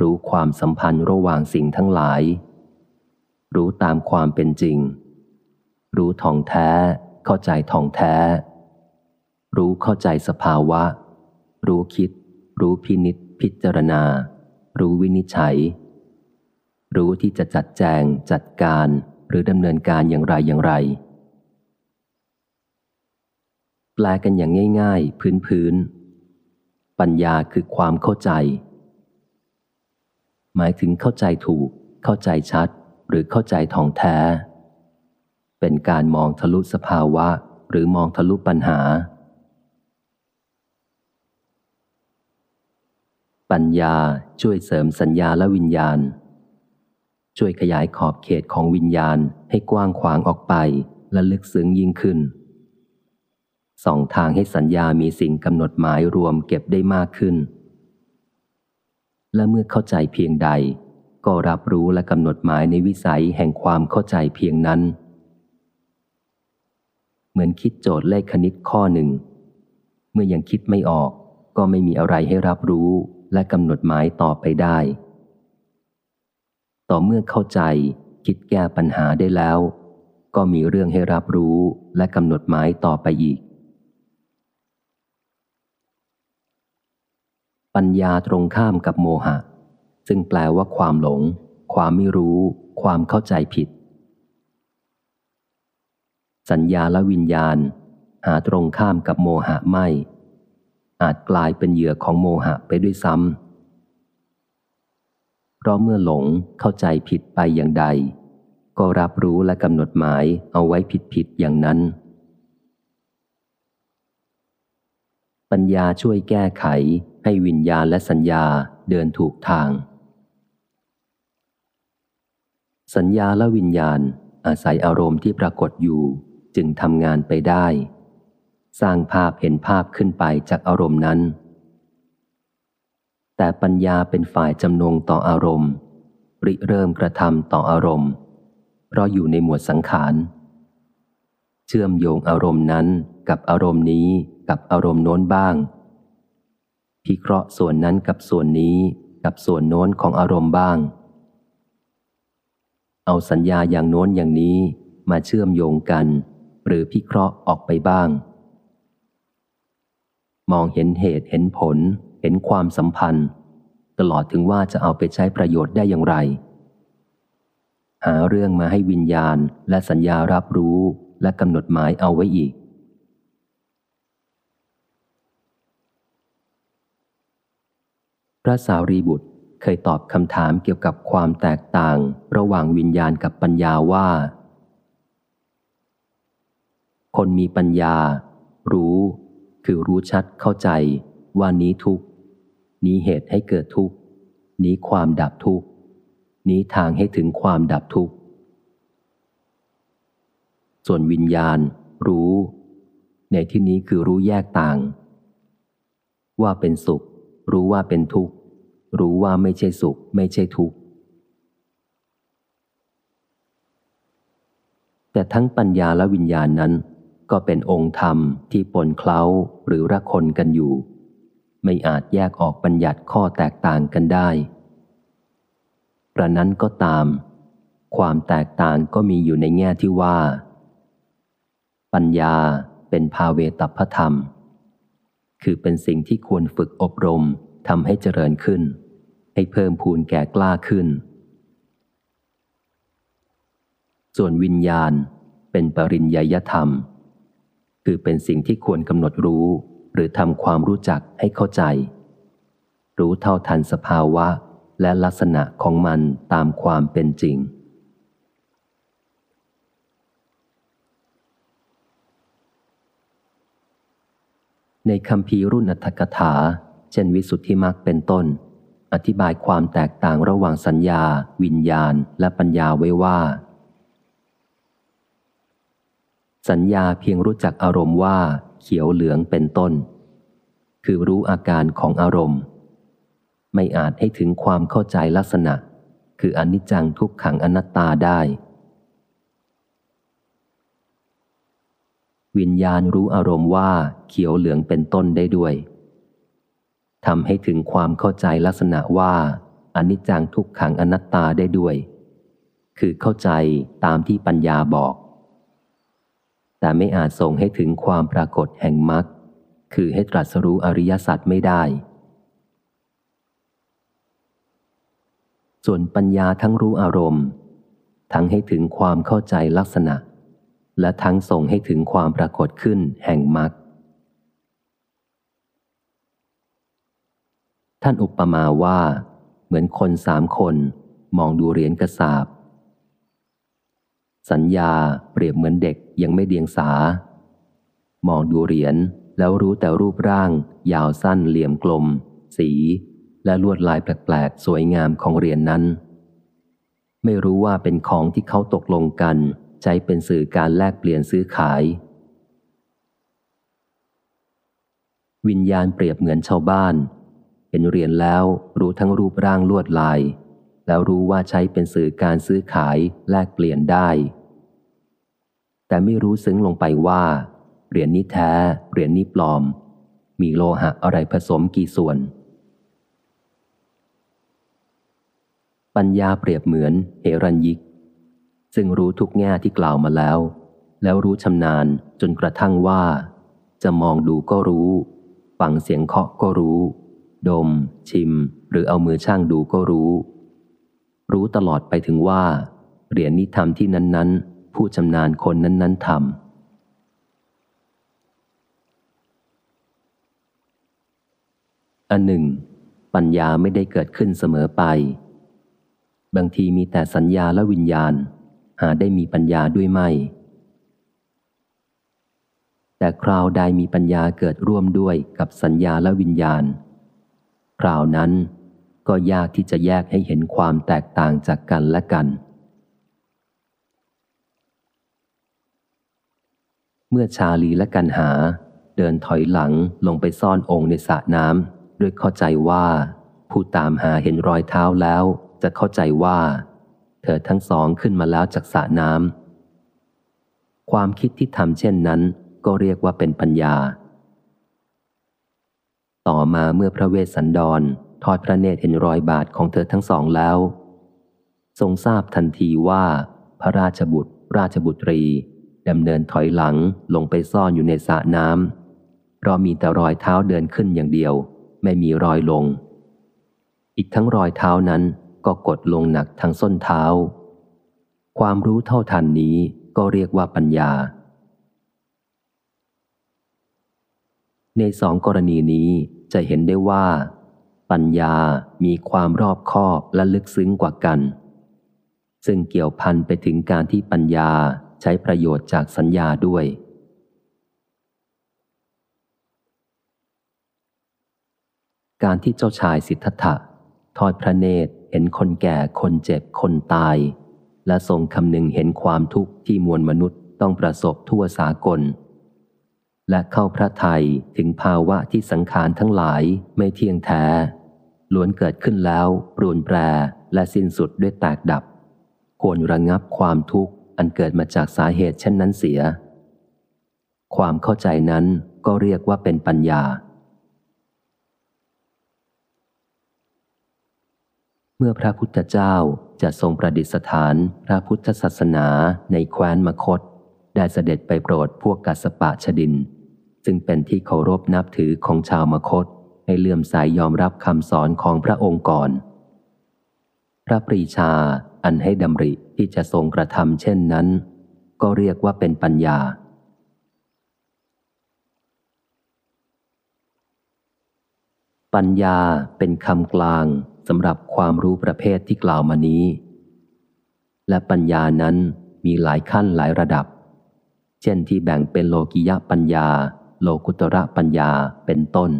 รู้ความสัมพันธ์ระหว่างสิ่งทั้งหลาย รู้ตามความเป็นจริง รู้ท่องแท้ เข้าใจท่องแท้ รู้เข้าใจสภาวะ รู้คิด รู้พินิษพิจารณา รู้วินิจฉัย รู้ที่จะจัดแจงจัดการหรือดำเนินการอย่างไรอย่างไร แปลกันอย่างง่าย ๆ พื้นๆปัญญาคือความเข้าใจ หมายถึงเข้าใจถูก เข้าใจชัด หรือเข้าใจท่องแท้ เป็นการมองทะลุสภาวะ หรือมองทะลุปัญหา ปัญญาช่วยเสริมสัญญาและวิญญาณ ช่วยขยายขอบเขตของวิญญาณให้กว้างขวางออกไปและลึกซึ้งยิ่งขึ้นสองทางให้สัญญามีสิ่งกำหนดหมายรวมเก็บได้มากขึ้น และเมื่อเข้าใจเพียงใด ก็รับรู้และกำหนดหมายในวิสัยแห่งความเข้าใจเพียงนั้น เหมือนคิดโจทย์เลขคณิตข้อหนึ่ง เมื่อยังคิดไม่ออกก็ไม่มีอะไรให้รับรู้ และกำหนดหมายต่อไปได้ ต่อเมื่อเข้าใจคิดแก้ปัญหาได้แล้ว ก็มีเรื่องให้รับรู้และกำหนดหมายต่อไปอีก ปัญญาตรงข้ามกับโมหะ ซึ่งแปลว่าความหลง ความไม่รู้ ความเข้าใจผิด สัญญาและวิญญาณ หาตรงข้ามกับโมหะไม่ อาจกลายเป็นเหยื่อของโมหะไปด้วยซ้ำ เพราะเมื่อหลงเข้าใจผิดไปอย่างใด ก็รับรู้และกำหนดหมายเอาไว้ผิดผิดอย่างนั้น ปัญญาช่วยแก้ไขให้วิญญาณและสัญญาเดินถูกทาง สัญญาและวิญญาณอาศัยอารมณ์ที่ปรากฏอยู่จึงทำงานไปได้ สร้างภาพเห็นภาพขึ้นไปจากอารมณ์นั้น แต่ปัญญาเป็นฝ่ายจำนงต่ออารมณ์ริเริ่มกระทำต่ออารมณ์ เพราะอยู่ในหมวดสังขาร เชื่อมโยงอารมณ์นั้นกับอารมณ์นี้กับอารมณ์โน้นบ้าง พิเคราะห์ส่วนนั้นกับส่วนนี้กับส่วนโน้นของอารมณ์บ้าง เอาสัญญาอย่างโน้นอย่างนี้มาเชื่อมโยงกัน หรือพิเคราะห์ออกไปบ้าง มองเห็นเหตุเห็นผล เห็นความสัมพันธ์ ตลอดถึงว่าจะเอาไปใช้ประโยชน์ได้อย่างไร หาเรื่องมาให้วิญญาณและสัญญารับรู้และกำหนดหมายเอาไว้อีก พระสารีบุตรเคยตอบคำถามเกี่ยวกับความแตกต่าง ระหว่างวิญญาณกับปัญญาว่า คนมีปัญญา รู้ คือรู้ชัดเข้าใจว่านี้ทุกนี้เหตุให้เกิดทุกนี้ความดับทุกนี้ทางให้ถึงความดับทุกส่วนวิญญาณ รู้ ในที่นี้คือรู้แยกต่าง ว่าเป็นสุข รู้ว่าเป็นทุกข์ รู้ว่าไม่ใช่สุข ไม่ใช่ทุกข์แต่ทั้งปัญญาและวิญญาณนั้น ก็เป็นองค์ธรรมที่ปนเคล้าหรือระคนกันอยู่ ไม่อาจแยกออกบัญญัติข้อแตกต่างกันได้ประนั้นก็ตาม ความแตกต่างก็มีอยู่ในแง่ที่ว่า ปัญญาเป็นภาเวตพธรรม คือเป็นสิ่งที่ควรฝึกอบรมทำให้เจริญขึ้น ให้เพิ่มพูนแก่กล้าขึ้น ส่วนวิญญาณเป็นปริญญยธรรม คือเป็นสิ่งที่ควรกำหนดรู้ หรือทำความรู้จักให้เข้าใจ รู้เท่าทันสภาวะและลักษณะของมันตามความเป็นจริง ในคำพีรุ่นอัตถกถา เช่นวิสุทธิมักเป็นต้น อธิบายความแตกต่างระหว่างสัญญา วิญญาณ และปัญญาไว้ว่า สัญญาเพียงรู้จักอารมณ์ว่าเขียวเหลืองเป็นต้น คือรู้อาการของอารมณ์ ไม่อาจให้ถึงความเข้าใจลักษณะ คืออนิจจังทุกขังอนัตตาได้ วิญญาณรู้อารมณ์ว่าเขียวเหลืองเป็นต้นได้ด้วยทำให้ถึงความเข้าใจลักษณะว่าอนิจจังทุกขังอนัตตาได้ด้วย คือเข้าใจตามที่ปัญญาบอก แต่ไม่อาจส่งให้ถึงความปรากฏแห่งมรรคคือให้ตรัสรู้อริยสัจไม่ได้ ส่วนปัญญาทั้งรู้อารมณ์ ทั้งให้ถึงความเข้าใจลักษณะ และทั้งส่งให้ถึงความปรากฏขึ้นแห่งมรรคท่านอุปมาว่า เหมือนคนสามคนมองดูเหรียญกระสาบ สัญญาเปรียบเหมือนเด็กยังไม่เดียงสา มองดูเหรียญแล้วรู้แต่รูปร่าง ยาวสั้นเหลี่ยมกลม สี และลวดลายแปลกๆ สวยงามของเหรียญนนั้น ไม่รู้ว่าเป็นของที่เขาตกลงกัน ใช้เป็นสื่อการแลกเปลี่ยนซื้อขาย วิญญาณเปรียบเหมือนชาวบ้านเห็นเหรียญแล้วรู้ทั้งรูปร่างลวดลาย แล้วรู้ว่าใช้เป็นสื่อการซื้อขายแลกเปลี่ยนได้ แต่ไม่รู้ซึ้งลงไปว่าเหรียญนี้แท้เหรียญนี้ปลอม มีโลหะอะไรผสมกี่ส่วน ปัญญาเปรียบเหมือนเฮรัญยิก ซึ่งรู้ทุกแง่ที่กล่าวมาแล้ว แล้วรู้ชำนาญจนกระทั่งว่า จะมองดูก็รู้ ฟังเสียงเคาะก็รู้ ดม ชิม หรือเอามือช่างดูก็รู้ รู้ตลอดไปถึงว่า เหรียญนิธรรมที่นั้น ๆ ผู้ชำนาญคนนั้น ๆทำอันหนึ่ง ปัญญาไม่ได้เกิดขึ้นเสมอไป บางทีมีแต่สัญญาและวิญญาณ หาได้มีปัญญาด้วยไม่ แต่คราวใดมีปัญญาเกิดร่วมด้วยกับสัญญาและวิญญาณ คราวนั้น ก็ยากที่จะแยกให้เห็นความแตกต่างจากกันและกัน เมื่อชาลีและกันหา เดินถอยหลังลงไปซ่อนองค์ในสระน้ำด้วยเข้าใจว่า ผู้ตามหาเห็นรอยเท้าแล้ว จะเข้าใจว่า เธอทั้งสองขึ้นมาแล้วจากสระน้ำความคิดที่ทำเช่นนั้นก็เรียกว่าเป็นปัญญา ต่อมาเมื่อพระเวสสันดร ทอดพระเนตรเห็นรอยบาทของเธอทั้งสองแล้ว ทรงทราบทันทีว่า พระราชบุตร ราชบุตรีดำเนินถอยหลังลงไปซ่อนอยู่ในสระน้ำเพราะมีแต่รอยเท้าเดินขึ้นอย่างเดียว ไม่มีรอยลง อีกทั้งรอยเท้านั้นก็กดลงหนักทางส้นเท้า ความรู้เท่าทันนี้ก็เรียกว่าปัญญา ในสองกรณีนี้จะเห็นได้ว่า ปัญญามีความรอบคอบและลึกซึ้งกว่ากัน ซึ่งเกี่ยวพันไปถึงการที่ปัญญาใช้ประโยชน์จากสัญญาด้วย การที่เจ้าชายสิทธัตถะทอดพระเนตรเห็นคนแก่คนเจ็บคนตาย และทรงคำนึงเห็นความทุกข์ที่มวลมนุษย์ต้องประสบทั่วสากล และเข้าพระไทยถึงภาวะที่สังขารทั้งหลายไม่เที่ยงแท้ ล้วนเกิดขึ้นแล้วปรูนแปรและสิ้นสุดด้วยแตกดับ ควรระงับความทุกข์อันเกิดมาจากสาเหตุเช่นนั้นเสีย ความเข้าใจนั้นก็เรียกว่าเป็นปัญญา เมื่อพระพุทธเจ้าจะทรงประดิษฐานพระพุทธศาสนาในแคว้นมคต ได้เสด็จไปโปรดพวกกัสปะชดิน ซึ่งเป็นที่เคารพนับถือของชาวมคต ให้เลื่อมใสยยอมรับคำสอนของพระองค์ก่อน พระปรีชาอันให้ดำริที่จะทรงกระทำเช่นนั้น ก็เรียกว่าเป็นปัญญา ปัญญาเป็นคำกลางสำหรับความรู้ประเภทที่กล่าวมานี้ และปัญญานั้นมีหลายขั้นหลายระดับ เช่นที่แบ่งเป็นโลกิยะปัญญา โลกุตระปัญญาเป็นต้น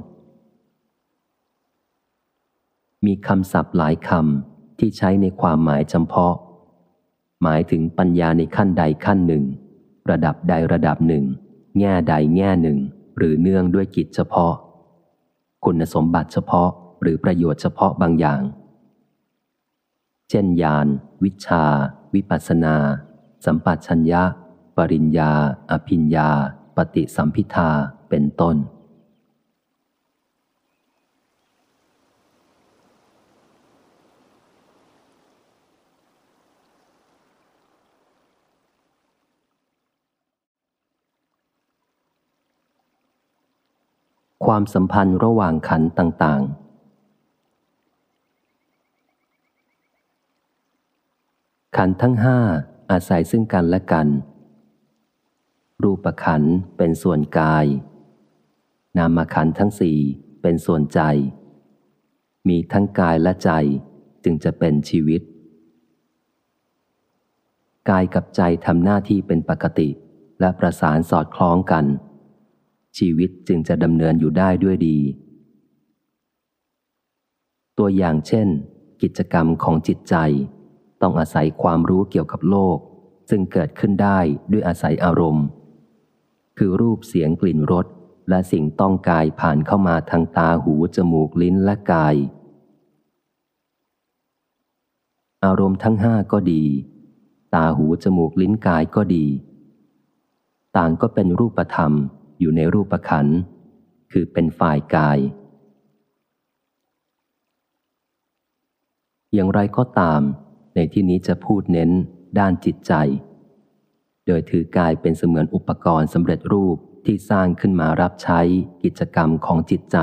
มีคำศัพท์หลายคำที่ใช้ในความหมายจำเพาะ หมายถึงปัญญาในขั้นใดขั้นหนึ่ง ระดับใดระดับหนึ่ง แง่ใดแง่หนึ่ง หรือเนื่องด้วยกิจเฉพาะ คุณสมบัติเฉพาะหรือประโยชน์เฉพาะบางอย่าง เช่นญาณวิชา วิปัสนา สัมปัชัญญะ ปริญญา อภิญญา ปฏิสัมพิทาเป็นต้น ความสัมพันธ์ระหว่างขันต่างๆ ขันทั้งห้าอาศัยซึ่งกันและกัน รูปขันเป็นส่วนกาย นามขันทั้งสี่เป็นส่วนใจ มีทั้งกายและใจจึงจะเป็นชีวิต กายกับใจทำหน้าที่เป็นปกติและประสานสอดคล้องกัน ชีวิตจึงจะดำเนินอยู่ได้ด้วยดี ตัวอย่างเช่น กิจกรรมของจิตใจ ต้องอาศัยความรู้เกี่ยวกับโลก ซึ่งเกิดขึ้นได้ด้วยอาศัยอารมณ์ คือรูปเสียงกลิ่นรสและสิ่งต้องกายผ่านเข้ามาทางตาหูจมูกลิ้นและกาย อารมณ์ทั้งห้าก็ดี ตาหูจมูกลิ้นกายก็ดี ต่างก็เป็นรูปธรรม อยู่ในรูปขันคือเป็นฝ่ายกาย อย่างไรก็ตาม ในที่นี้จะพูดเน้นด้านจิตใจ โดยถือกายเป็นเสมือนอุปกรณ์สำเร็จรูปที่สร้างขึ้นมารับใช้กิจกรรมของจิตใจ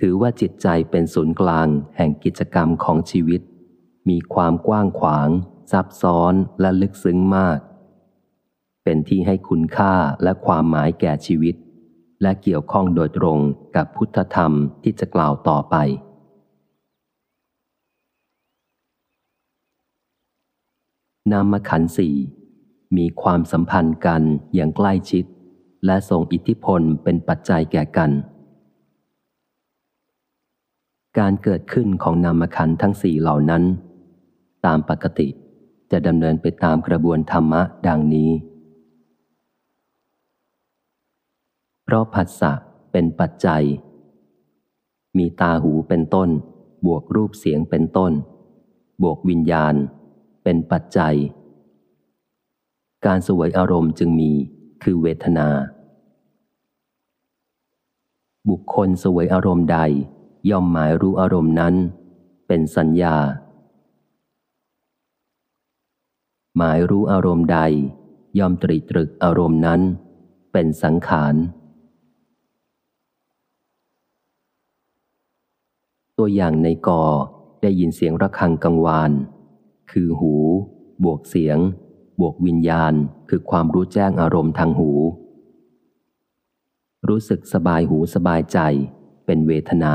ถือว่าจิตใจเป็นศูนย์กลางแห่งกิจกรรมของชีวิต มีความกว้างขวาง ซับซ้อนและลึกซึ้งมาก เป็นที่ให้คุณค่าและความหมายแก่ชีวิต และเกี่ยวข้องโดยตรงกับพุทธธรรมที่จะกล่าวต่อไป นามขันสี่มีความสัมพันธ์กันอย่างใกล้ชิด และส่งอิทธิพลเป็นปัจจัยแก่กัน การเกิดขึ้นของนามขันทั้งสี่เหล่านั้น ตามปกติจะดำเนินไปตามกระบวนธรรมะดังนี้ เพ ราะผัสสะเป็นปัจจัย มีตาหูเป็นต้น บวกรูปเสียงเป็นต้น บวกวิญญาณ เป็นปัจจัย การสวยอารมณ์จึงมีคือเวทนา บุคคลสวยอารมณ์ใด ย่อมหมายรู้อารมณ์นั้น เป็นสัญญา หมายรู้อารมณ์ใด ย่อมตรีตรึกอารมณ์นั้น เป็นสังขาร ตัวอย่างในกอได้ยินเสียงระฆังกังวาน คือหู บวกเสียง บวกวิญญาณ คือความรู้แจ้งอารมณ์ทางหู รู้สึกสบายหูสบายใจ เป็นเวทนา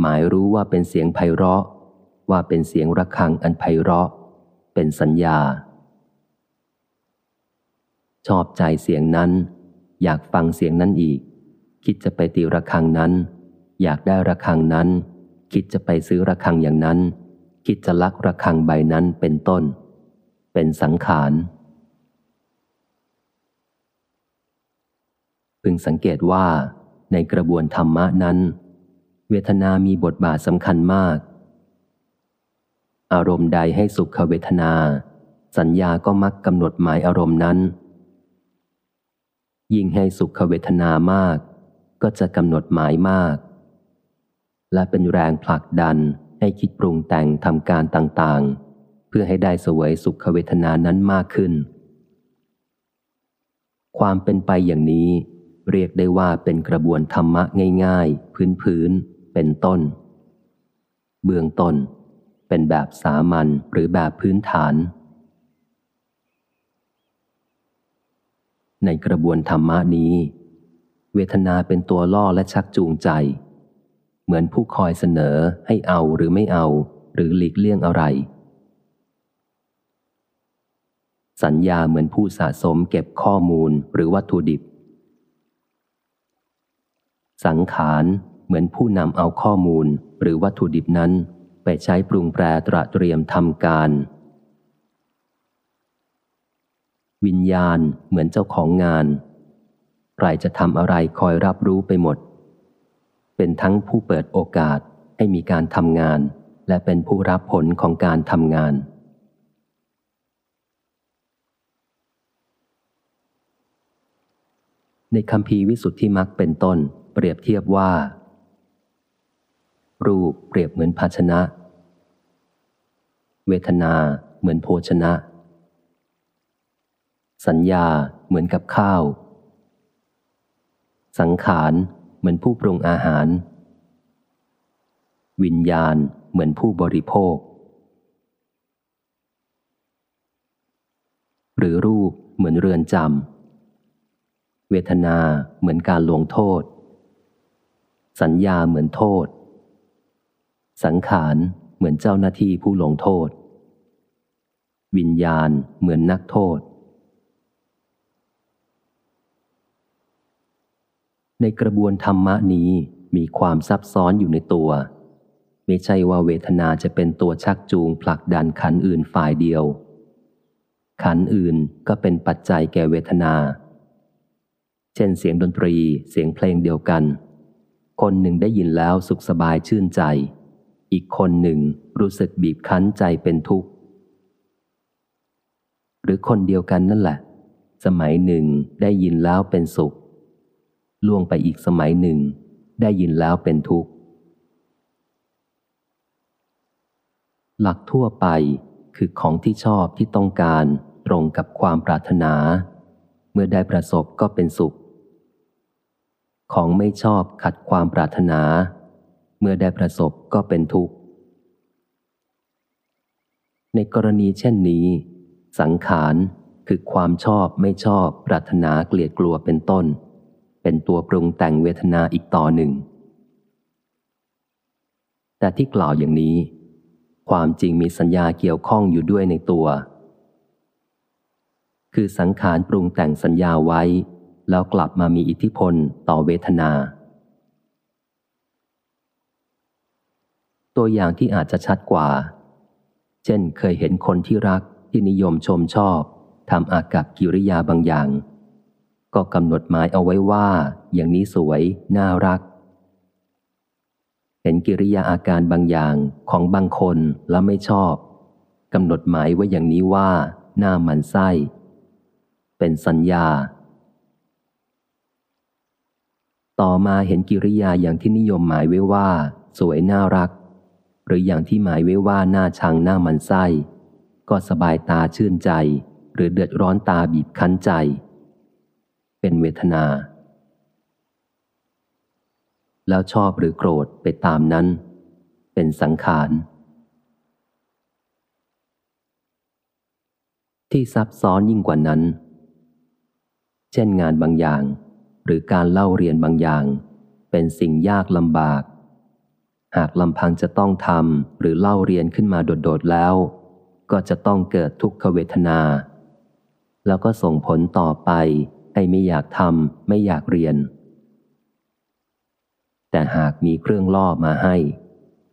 หมายรู้ว่าเป็นเสียงไพเราะ ว่าเป็นเสียงระฆังอันไพเราะ เป็นสัญญา ชอบใจเสียงนั้น อยากฟังเสียงนั้นอีก คิดจะไปตีระฆังนั้น อยากได้ระฆังนั้น คิดจะไปซื้อระฆังอย่างนั้น คิดจะลักระฆังใบนั้นเป็นต้น เป็นสังขารพึงสังเกตว่าในกระบวนธรรมะนั้น เวทนามีบทบาทสำคัญมาก อารมณ์ใดให้สุขเวทนา สัญญาก็มักกำหนดหมายอารมณ์นั้น ยิ่งให้สุขเวทนามาก ก็จะกำหนดหมายมาก และเป็นแรงผลักดันให้คิดปรุงแต่งทำการต่างๆ เพื่อให้ได้สวยสุขเวทนานั้นมากขึ้น ความเป็นไปอย่างนี้ เรียกได้ว่าเป็นกระบวนธรรมะง่ายๆ พื้นๆ เป็นต้น เบื้องต้น เป็นแบบสามัญหรือแบบพื้นฐาน ในกระบวนธรรมะนี้ เวทนาเป็นตัวล่อและชักจูงใจ เหมือนผู้คอยเสนอให้เอาหรือไม่เอา หรือหลีกเลี่ยงอะไร สัญญาเหมือนผู้สะสมเก็บข้อมูลหรือวัตถุดิบ สังขารเหมือนผู้นำเอาข้อมูลหรือวัตถุดิบนั้น ไปใช้ปรุงแปรตระเตรียมทำการ วิญญาณเหมือนเจ้าของงาน ใครจะทำอะไรคอยรับรู้ไปหมด เป็นทั้งผู้เปิดโอกาสให้มีการทำงาน และเป็นผู้รับผลของการทำงาน ในคำพีวิสุทธิมักเป็นต้น เปรียบเทียบว่า รูปเปรียบเหมือนภาชนะ เวทนาเหมือนโภชนะ สัญญาเหมือนกับข้าว สังขาร เหมือนผู้ปรุงอาหาร วิญญาณเหมือนผู้บริโภค หรือรูปเหมือนเรือนจำเวทนาเหมือนการลงโทษ สัญญาเหมือนโทษ สังขารเหมือนเจ้าหน้าที่ผู้ลงโทษ วิญญาณเหมือนนักโทษ ในกระบวนธรรมะนี้มีความซับซ้อนอยู่ในตัว ไม่ใช่ว่าเวทนาจะเป็นตัวชักจูงผลักดันขันอื่นฝ่ายเดียว ขันอื่นก็เป็นปัจจัยแก่เวทนา เช่นเสียงดนตรีเสียงเพลงเดียวกัน คนหนึ่งได้ยินแล้วสุขสบายชื่นใจ อีกคนหนึ่งรู้สึกบีบคั้นใจเป็นทุกข์ หรือคนเดียวกันนั่นแหละ สมัยหนึ่งได้ยินแล้วเป็นสุข ล่วงไปอีกสมัยหนึ่ง ได้ยินแล้วเป็นทุกข์ หลักทั่วไปคือของที่ชอบที่ต้องการตรงกับความปรารถนา เมื่อได้ประสบก็เป็นสุข ของไม่ชอบขัดความปรารถนา เมื่อได้ประสบก็เป็นทุกข์ ในกรณีเช่นนี้ สังขารคือความชอบไม่ชอบปรารถนาเกลียดกลัวเป็นต้น เป็นตัวปรุงแต่งเวทนาอีกต่อหนึ่ง แต่ที่กล่าวอย่างนี้ ความจริงมีสัญญาเกี่ยวข้องอยู่ด้วยในตัว คือสังขารปรุงแต่งสัญญาไว้ แล้วกลับมามีอิทธิพลต่อเวทนา ตัวอย่างที่อาจจะชัดกว่า เช่นเคยเห็นคนที่รักที่นิยมชมชอบทำอากับกิริยาบางอย่าง ก็กำหนดหมายเอาไว้ว่า อย่างนี้สวย น่ารัก เห็นกิริยาอาการบางอย่างของบางคนแล้วไม่ชอบกำหนดหมายไว้อย่างนี้ว่า หน้ามันไส้ เป็นสัญญา ต่อมาเห็นกิริยาอย่างที่นิยมหมายไว้ว่า สวยน่ารัก หรืออย่างที่หมายไว้ว่าหน้าชังหน้ามันไส้ ก็สบายตาชื่นใจ หรือเดือดร้อนตาบีบคั้นใจ เป็นเวทนา แล้วชอบหรือโกรธไปตามนั้น เป็นสังขาร ที่ซับซ้อนยิ่งกว่านั้น เช่นงานบางอย่าง หรือการเล่าเรียนบางอย่าง เป็นสิ่งยากลำบาก หากลำพังจะต้องทำหรือเล่าเรียนขึ้นมาโดดๆแล้ว ก็จะต้องเกิดทุกขเวทนา แล้วก็ส่งผลต่อไป ให้ไม่อยากทำไม่อยากเรียน แต่หากมีเครื่องล่อมาให้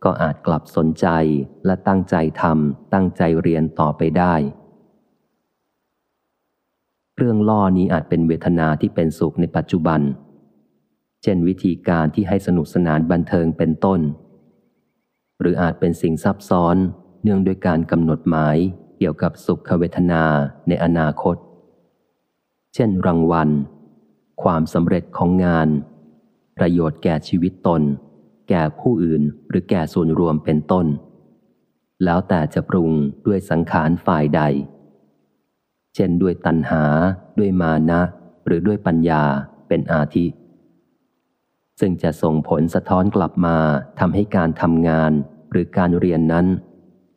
ก็อาจกลับสนใจและตั้งใจทำตั้งใจเรียนต่อไปได้ เครื่องล่อนี้อาจเป็นเวทนาที่เป็นสุขในปัจจุบัน เช่นวิธีการที่ให้สนุกสนานบันเทิงเป็นต้น หรืออาจเป็นสิ่งซับซ้อนเนื่องด้วยการกำหนดหมายเกี่ยวกับสุขเวทนาในอนาคต เช่นรางวัล ความสำเร็จของงาน ประโยชน์แก่ชีวิตตน แก่ผู้อื่นหรือแก่ส่วนรวมเป็นต้น แล้วแต่จะปรุงด้วยสังขารฝ่ายใด เช่นด้วยตัณหา ด้วยมานะ หรือด้วยปัญญาเป็นอาทิ ซึ่งจะส่งผลสะท้อนกลับมาทำให้การทำงานหรือการเรียนนั้น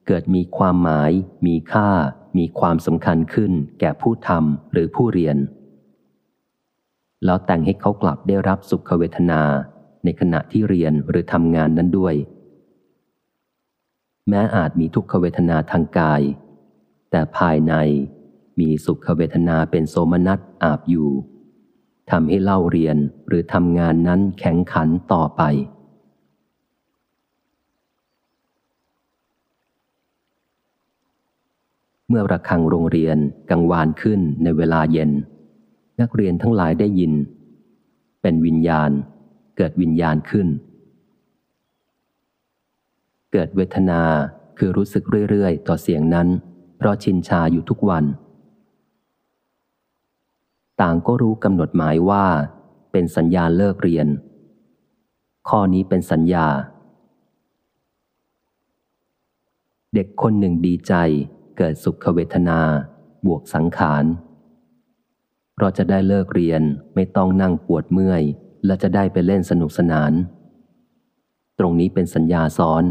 เกิดมีความหมาย มีค่า มีความสำคัญขึ้นแก่ผู้ทำหรือผู้เรียน แล้วแต่งให้เขากลับได้รับสุขเวทนาในขณะที่เรียนหรือทำงานนั้นด้วย แม้อาจมีทุกขเวทนาทางกาย แต่ภายในมีสุขเวทนาเป็นโสมนัสอาบอยู่ทำให้เล่าเรียนหรือทำงานนั้นแข็งขันต่อไป เมื่อระฆังโรงเรียนกังวานขึ้นในเวลาเย็น นักเรียนทั้งหลายได้ยิน เป็นวิญญาณ เกิดวิญญาณขึ้น เกิดเวทนาคือรู้สึกเรื่อยๆ ต่อเสียงนั้น เพราะชินชาอยู่ทุกวัน ต่างก็รู้กำหนดหมายว่า เป็นสัญญาเลิกเรียน ข้อนี้เป็นสัญญา เด็กคนหนึ่งดีใจ เกิดสุขเวทนา บวกสังขาร เราจะได้เลิกเรียนไม่ต้องนั่งปวดเมื่อย และจะได้ไปเล่นสนุกสนาน ตรงนี้เป็นสัญญาซ้อน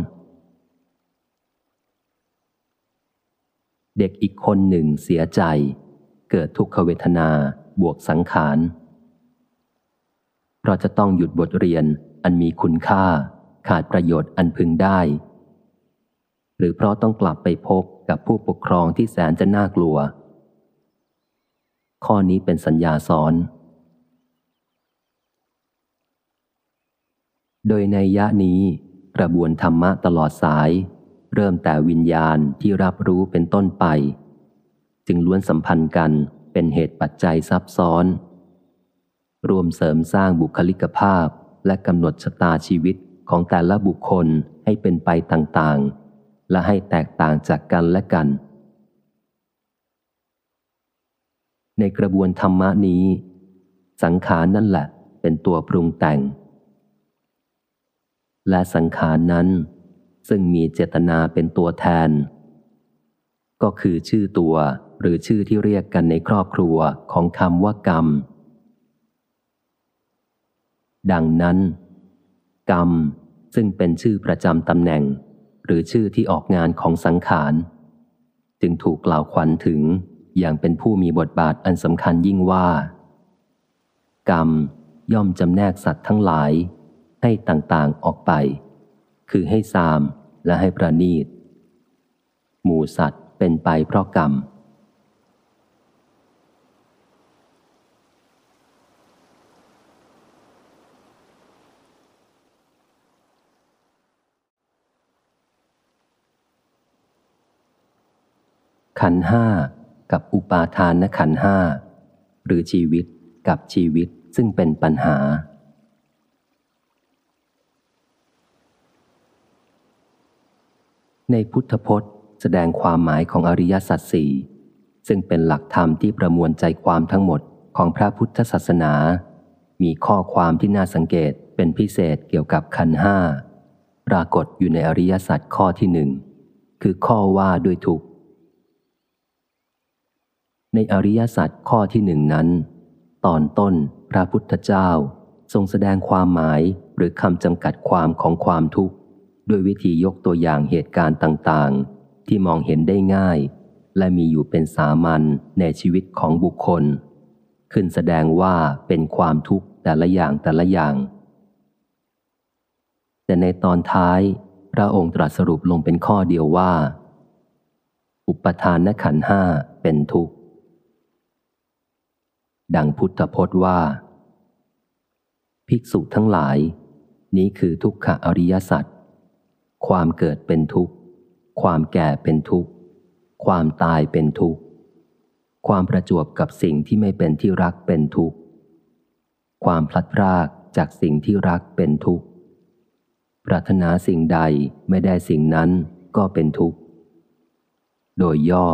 เด็กอีกคนหนึ่งเสียใจ เกิดทุกขเวทนา บวกสังขาร เราจะต้องหยุดบทเรียนอันมีคุณค่า ขาดประโยชน์อันพึงได้ หรือเพราะต้องกลับไปพบกับผู้ปกครองที่แสนจะน่ากลัว ข้อนี้เป็นสัญญาซ้อน โดยในยะนี้กระบวนธรรมะตลอดสาย เริ่มแต่วิญญาณที่รับรู้เป็นต้นไป จึงล้วนสัมพันธ์กันเป็นเหตุปัจจัยซับซ้อน รวมเสริมสร้างบุคลิกภาพและกำหนดชะตาชีวิตของแต่ละบุคคลให้เป็นไปต่างๆ และให้แตกต่างจากกันและกัน ในกระบวนธรรมะนี้ สังขารนั่นแหละเป็นตัวปรุงแต่ง และสังขารนั้น ซึ่งมีเจตนาเป็นตัวแทน ก็คือชื่อตัวหรือชื่อที่เรียกกันในครอบครัวของคำว่ากรรม ดังนั้น กรรมซึ่งเป็นชื่อประจำตำแหน่ง หรือชื่อที่ออกงานของสังขาร จึงถูกกล่าวขวัญถึงอย่างเป็นผู้มีบทบาทอันสำคัญยิ่งว่า กรรมย่อมจำแนกสัตว์ทั้งหลาย ให้ต่างๆออกไป คือให้สามและให้ประนีต หมู่สัตว์เป็นไปเพราะกรรม ขันห้ากับอุปาทานขันห้าหรือชีวิตกับชีวิตซึ่งเป็นปัญหา ในพุทธพจน์แสดงความหมายของอริยสัจสี่ซึ่งเป็นหลักธรรมที่ประมวลใจความทั้งหมดของพระพุทธศาสนา มีข้อความที่น่าสังเกตเป็นพิเศษเกี่ยวกับขันห้าปรากฏอยู่ในอริยสัจข้อที่หนึ่งคือข้อว่าด้วยทุก ในอริยสัจข้อที่หนึ่งนั้น ตอนต้นพระพุทธเจ้า ทรงแสดงความหมายหรือคำจำกัดความของความทุกข์ ด้วยวิธียกตัวอย่างเหตุการณ์ต่างๆ ที่มองเห็นได้ง่าย และมีอยู่เป็นสามัญในชีวิตของบุคคล ขึ้นแสดงว่าเป็นความทุกข์แต่ละอย่างแต่ละอย่าง แต่ในตอนท้าย พระองค์ตรัสสรุปลงเป็นข้อเดียวว่า อุปทานขันห้าเป็นทุกข์ ดังพุทธพจน์ว่า ภิกษุทั้งหลาย นี้คือทุกขอริยสัจความเกิดเป็นทุกข์ ความแก่เป็นทุกข์ ความตายเป็นทุกข์ ความประจวบกับสิ่งที่ไม่เป็นที่รักเป็นทุกข์ ความพลัดพรากจากสิ่งที่รักเป็นทุกข์ ปรารถนาสิ่งใดไม่ได้สิ่งนั้นก็เป็นทุกข์ โดยย่อ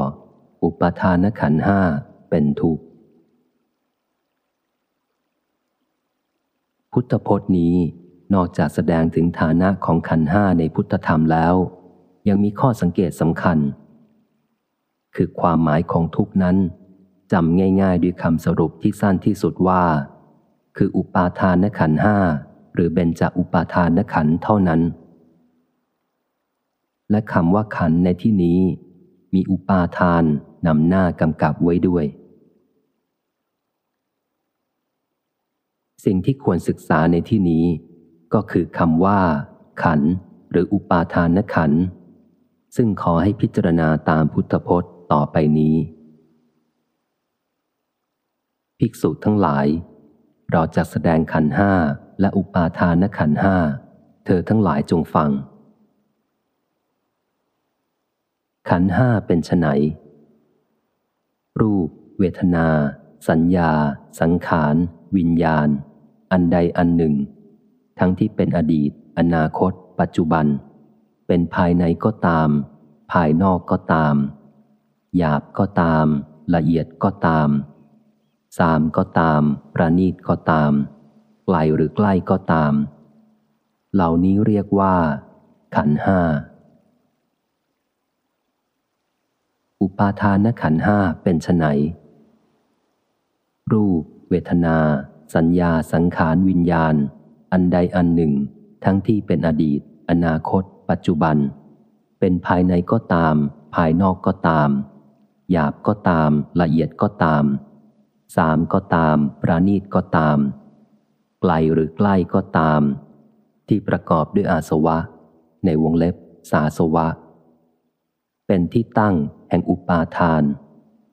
อุปทานขันห้าเป็นทุกข์ พุทธพจน์นี้นอกจากแสดงถึงฐานะของขันห้าในพุทธธรรมแล้ว ยังมีข้อสังเกตสำคัญ คือความหมายของทุกนั้นจำง่ายๆด้วยคำสรุปที่สั้นที่สุดว่า คืออุปาทานขันห้าหรือเบญจอุปาทานขันเท่านั้น และคำว่าขันในที่นี้ มีอุปาทานนำหน้ากำกับไว้ด้วย สิ่งที่ควรศึกษาในที่นี้ ก็คือคำว่า ขัน หรืออุปาทานขัน ซึ่งขอให้พิจารณาตามพุทธพจน์ต่อไปนี้ ภิกษุทั้งหลาย เราจะแสดงขันห้าและอุปาทานขันห้า เธอทั้งหลายจงฟัง ขันห้าเป็นไนรูป เวทนา สัญญา สังขาร วิญญาณ อันใดอันหนึ่ง ทั้งที่เป็นอดีต อนาคต ปัจจุบัน เป็นภายในก็ตาม ภายนอกก็ตาม หยาบก็ตาม ละเอียดก็ตาม สามก็ตาม ประณีตก็ตามไกลหรือใกล้ก็ตาม เหล่านี้เรียกว่า ขันห้า อุปาทานขันห้าเป็นไนรูป เวทนา สัญญาสังขารวิญญาณ อันใดอันหนึ่ง ทั้งที่เป็นอดีต อนาคต ปัจจุบัน เป็นภายในก็ตาม ภายนอกก็ตาม หยาบก็ตาม ละเอียดก็ตาม สามก็ตาม ประณีตก็ตาม ไกลหรือใกล้ก็ตาม ที่ประกอบด้วยอาสวะ ในวงเล็บ สาสวะ เป็นที่ตั้งแห่งอุปาทาน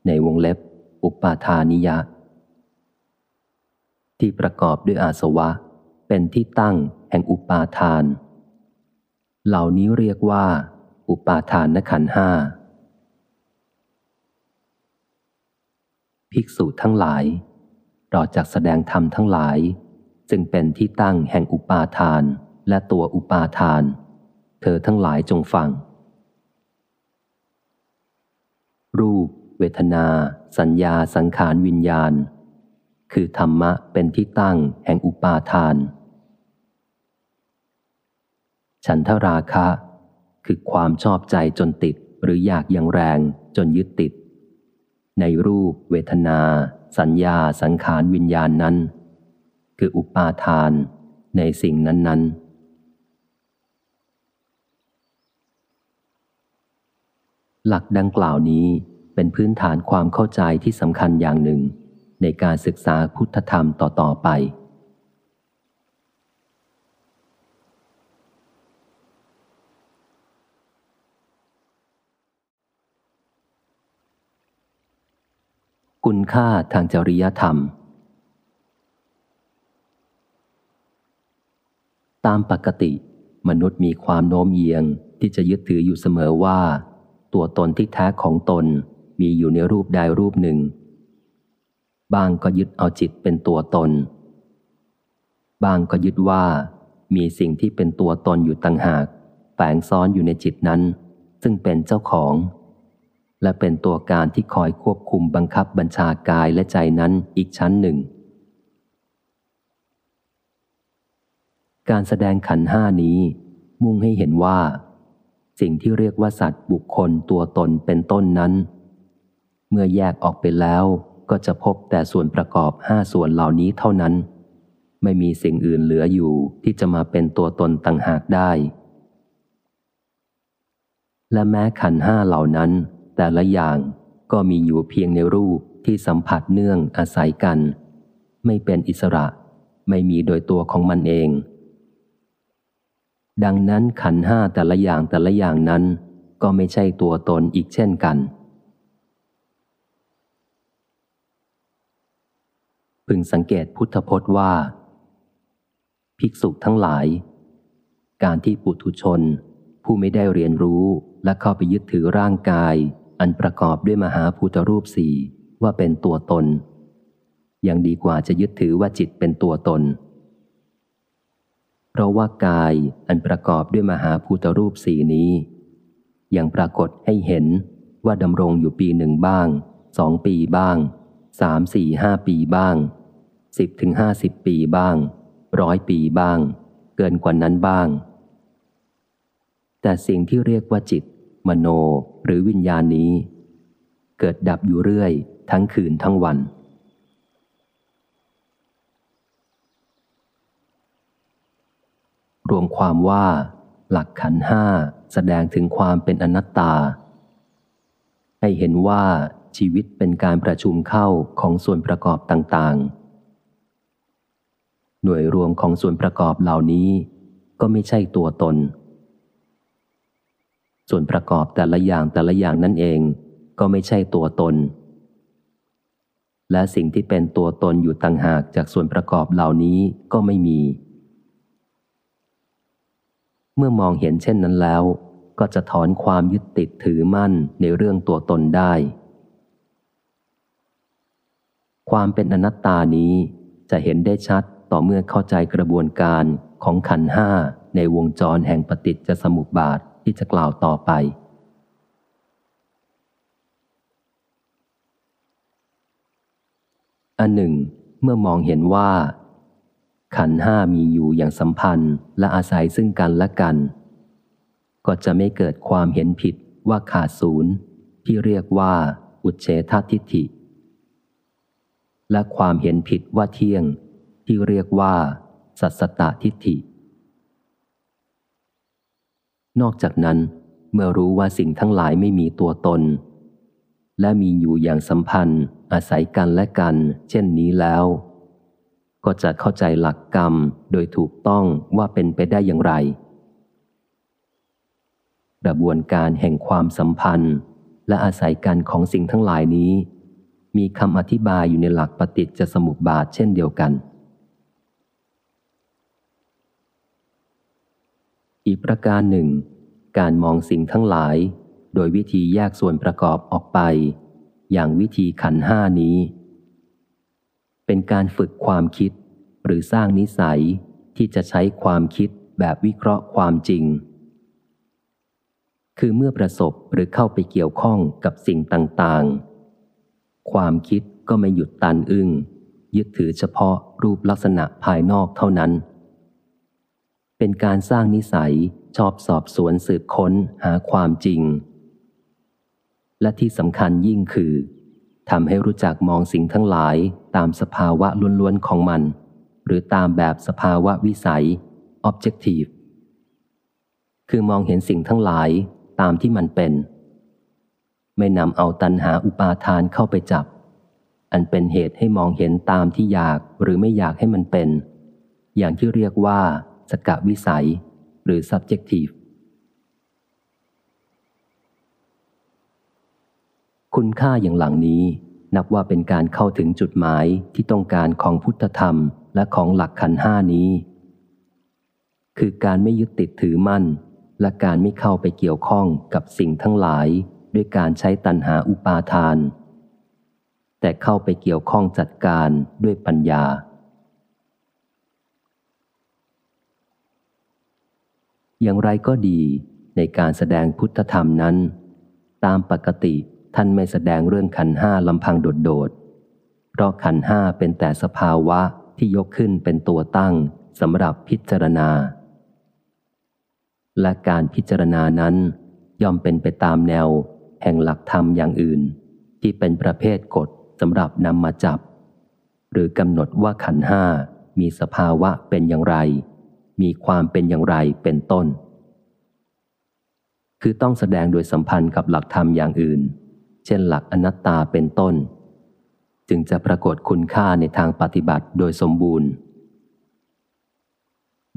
ในวงเล็บ อุปาทานิยะ ที่ประกอบด้วยอาสวะ เป็นที่ตั้งแห่งอุปาทาน เหล่านี้เรียกว่า อุปาทานนขันห้าภิกษุทั้งหลายเราจากแสดงธรรมทั้งหลาย จึงเป็นที่ตั้งแห่งอุปาทานและตัวอุปาทาน เธอทั้งหลายจงฟัง รูป เวทนา สัญญาสังขารวิญญาณ คือธรรมะเป็นที่ตั้งแห่งอุปาทาน ฉันทราคะ คือความชอบใจจนติดหรืออยากอย่างแรงจนยึดติด ในรูป เวทนา สัญญาสังขารวิญญาณนั้น คืออุปาทานในสิ่งนั้น ๆหลักดังกล่าวนี้เป็นพื้นฐานความเข้าใจที่สำคัญอย่างหนึ่ง ในการศึกษาพุทธธรรมต่อ ๆ ไป คุณค่าทางจริยธรรม ตามปกติ มนุษย์มีความโน้มเอียงที่จะยึดถืออยู่เสมอว่า ตัวตนที่แท้ของตนมีอยู่ในรูปใดรูปหนึ่ง บางก็ยึดเอาจิตเป็นตัวตน บางก็ยึดว่า มีสิ่งที่เป็นตัวตนอยู่ต่างหากแฝงซ้อนอยู่ในจิตนั้น ซึ่งเป็นเจ้าของ และเป็นตัวการที่คอยควบคุมบังคับบัญชากายและใจนั้นอีกชั้นหนึ่ง การแสดงขันห้านี้ มุ่งให้เห็นว่า สิ่งที่เรียกว่าสัตว์บุคคลตัวตนเป็นต้นนั้น เมื่อแยกออกไปแล้ว ก็จะพบแต่ส่วนประกอบห้าส่วนเหล่านี้เท่านั้น ไม่มีสิ่งอื่นเหลืออยู่ที่จะมาเป็นตัวตนต่างหากได้ และแม้ขันห้าเหล่านั้น แต่ละอย่างก็มีอยู่เพียงในรูปที่สัมผัสเนื่องอาศัยกัน ไม่เป็นอิสระ ไม่มีโดยตัวของมันเอง ดังนั้นขันห้าแต่ละอย่างแต่ละอย่างนั้น ก็ไม่ใช่ตัวตนอีกเช่นกัน พึงสังเกตพุทธพจน์ว่า ภิกษุทั้งหลาย การที่ปุถุชน ผู้ไม่ได้เรียนรู้และเข้าไปยึดถือร่างกาย อันประกอบด้วยมหาภูตรูปสี่ว่าเป็นตัวตน ยังดีกว่าจะยึดถือว่าจิตเป็นตัวตน เพราะว่ากายอันประกอบด้วยมหาภูตรูปสี่นี้ ยังปรากฏให้เห็นว่าดำรงอยู่ปีหนึ่งบ้างสองปีบ้างสามสี่ห้าปีบ้าง สิบถึงห้าสิบปีบ้างร้อยปีบ้าง เกินกว่านั้นบ้าง แต่สิ่งที่เรียกว่าจิต มโนหรือวิญญาณนี้ เกิดดับอยู่เรื่อย ทั้งคืนทั้งวัน รวมความว่า หลักขันห้าแสดงถึงความเป็นอนัตตา ให้เห็นว่าชีวิตเป็นการประชุมเข้าของส่วนประกอบต่างๆ หน่วยรวมของส่วนประกอบเหล่านี้ ก็ไม่ใช่ตัวตน ส่วนประกอบแต่ละอย่างแต่ละอย่างนั่นเอง ก็ไม่ใช่ตัวตน และสิ่งที่เป็นตัวตนอยู่ต่างหากจากส่วนประกอบเหล่านี้ก็ไม่มี เมื่อมองเห็นเช่นนั้นแล้ว ก็จะถอนความยึดติดถือมั่นในเรื่องตัวตนได้ความเป็นอนัตตานี้จะเห็นได้ชัด ต่อเมื่อเข้าใจกระบวนการของขันห้าในวงจรแห่งปฏิจจสมุปบาทที่จะกล่าวต่อไป อันหนึ่ง เมื่อมองเห็นว่า ขันห้ามีอยู่อย่างสัมพันธ์และอาศัยซึ่งกันและกัน ก็จะไม่เกิดความเห็นผิดว่าขาดศูนย์ที่เรียกว่า อุเฉททิฏฐิ และความเห็นผิดว่าเที่ยง ที่เรียกว่า สัสตตทิฏฐิ นอกจากนั้น เมื่อรู้ว่าสิ่งทั้งหลายไม่มีตัวตน และมีอยู่อย่างสัมพันธ์ อาศัยกันและกัน เช่นนี้แล้ว ก็จะเข้าใจหลักกรรมโดยถูกต้องว่าเป็นไปได้อย่างไรกระบวนการแห่งความสัมพันธ์ และอาศัยกันของสิ่งทั้งหลายนี้ มีคำอธิบายอยู่ในหลักปฏิจจสมุปบาทเช่นเดียวกัน อีกประการหนึ่ง การมองสิ่งทั้งหลาย โดยวิธีแยกส่วนประกอบออกไป อย่างวิธีขันห้านี้ เป็นการฝึกความคิด หรือสร้างนิสัยที่จะใช้ความคิดแบบวิเคราะห์ความจริง คือเมื่อประสบหรือเข้าไปเกี่ยวข้องกับสิ่งต่างๆ ความคิดก็ไม่หยุดตันอึง้งยึดถือเฉพาะรูปลักษณะภายนอกเท่านั้น เป็นการสร้างนิสัยชอบสอบสวนสืบค้นหาความจริง และที่สำคัญยิ่งคือทำให้รู้จักมองสิ่งทั้งหลายตามสภาวะล้วนๆของมัน หรือตามแบบสภาวะวิสัย objective คือมองเห็นสิ่งทั้งหลายตามที่มันเป็น ไม่นำเอาตันหาอุปาทานเข้าไปจับ อันเป็นเหตุให้มองเห็นตามที่อยากหรือไม่อยากให้มันเป็น อย่างที่เรียกว่า สกวิสัย หรือ subjective คุณค่าอย่างหลังนี้นับว่าเป็นการเข้าถึงจุดหมายที่ต้องการของพุทธธรรมและของหลักขันห้านี้ คือการไม่ยึดติดถือมั่น และการไม่เข้าไปเกี่ยวข้องกับสิ่งทั้งหลาย ด้วยการใช้ตันหาอุปาทาน แต่เข้าไปเกี่ยวข้องจัดการด้วยปัญญา อย่างไรก็ดีในการแสดงพุทธธรรมนั้น ตามปกติท่านไม่แสดงเรื่องขันห้าลำพังโดดๆเพราะขันห้าเป็นแต่สภาวะที่ยกขึ้นเป็นตัวตั้งสำหรับพิจารณา และการพิจารณานั้น ย่อมเป็นไปตามแนว แห่งหลักธรรมอย่างอื่น ที่เป็นประเภทกฎสำหรับนำมาจับ หรือกำหนดว่าขันห้ามีสภาวะเป็นอย่างไร มีความเป็นอย่างไรเป็นต้น คือต้องแสดงโดยสัมพันธ์กับหลักธรรมอย่างอื่น เช่นหลักอนัตตาเป็นต้น จึงจะปรากฏคุณค่าในทางปฏิบัติโดยสมบูรณ์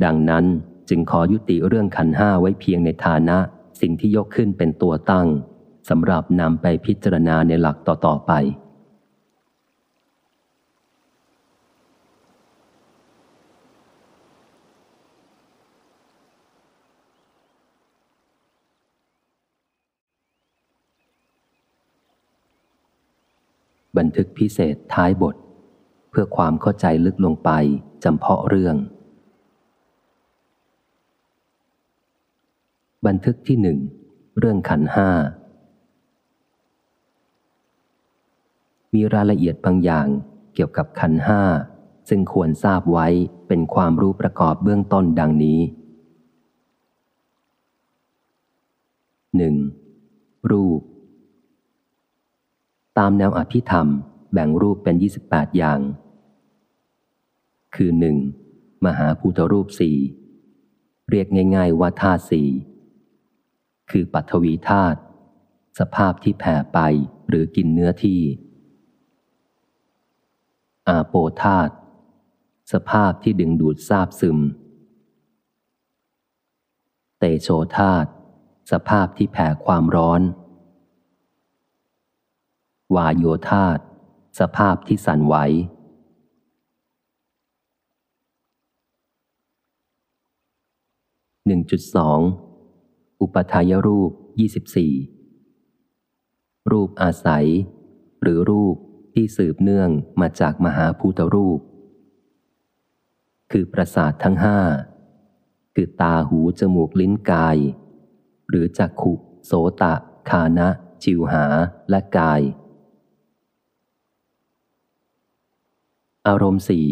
ดังนั้นจึงขอยุติเรื่องขันห้าไว้เพียงในฐานะสิ่งที่ยกขึ้นเป็นตัวตั้งสำหรับนำไปพิจารณาในหลักต่อๆไป บันทึกพิเศษท้ายบท เพื่อความเข้าใจลึกลงไปจำเพาะเรื่อง บันทึกที่หนึ่งเรื่องขันห้า มีรายละเอียดบางอย่างเกี่ยวกับขันห้า ซึ่งควรทราบไว้เป็นความรู้ประกอบเบื้องต้นดังนี้ 1. รูป ตามแนวอภิธรรม แบ่งรูปเป็น 28 อย่าง คือ 1. มหาภูตรูปสี่เรียกง่าย ๆ ว่าธาตุสี่คือปัทวีธาตุสภาพที่แผ่ไปหรือกินเนื้อที่ อาโปธาตุสภาพที่ดึงดูดซาบซึม เตโชธาตุสภาพที่แผ่ความร้อน วายโยธาตสภาพที่สั่นไหวหนึ่งจุดสองอุปทายรูปยี่สิบสี่รูปอาศัย หรือรูปที่สืบเนื่องมาจากมหาภูตรูป คือประสาททั้งห้าคือตาหูจมูกลิ้นกาย หรือจักขุโสตะคานะ จิวหาและกาย อารมณ์สี่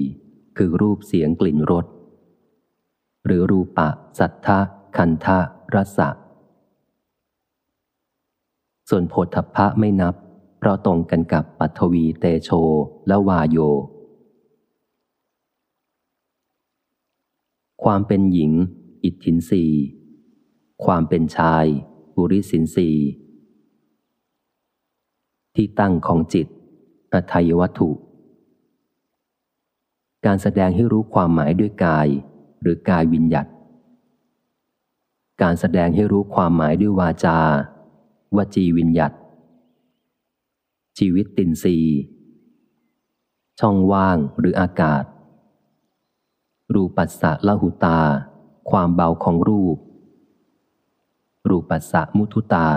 คือรูปเสียงกลิ่นรสหรือรูปะ สัทธะคันทะรสะส่วนโพธพะไม่นับ เพราะตรงกันกับปัทวีเตโชและวาโย ความเป็นหญิง อิทธินรีความเป็นชาย บุริสินสีที่ตั้งของจิตอัทยวัตถุ การแสดงให้รู้ความหมายด้วยกาย หรือกายวิญญัตการแสดงให้รู้ความหมายด้วยวาจา วจีวิญญัตชีวิตตินรีช่องว่างหรืออากาศ รูปัสสะละหุตา ความเบาของรูป รูปัสสะมุทุตา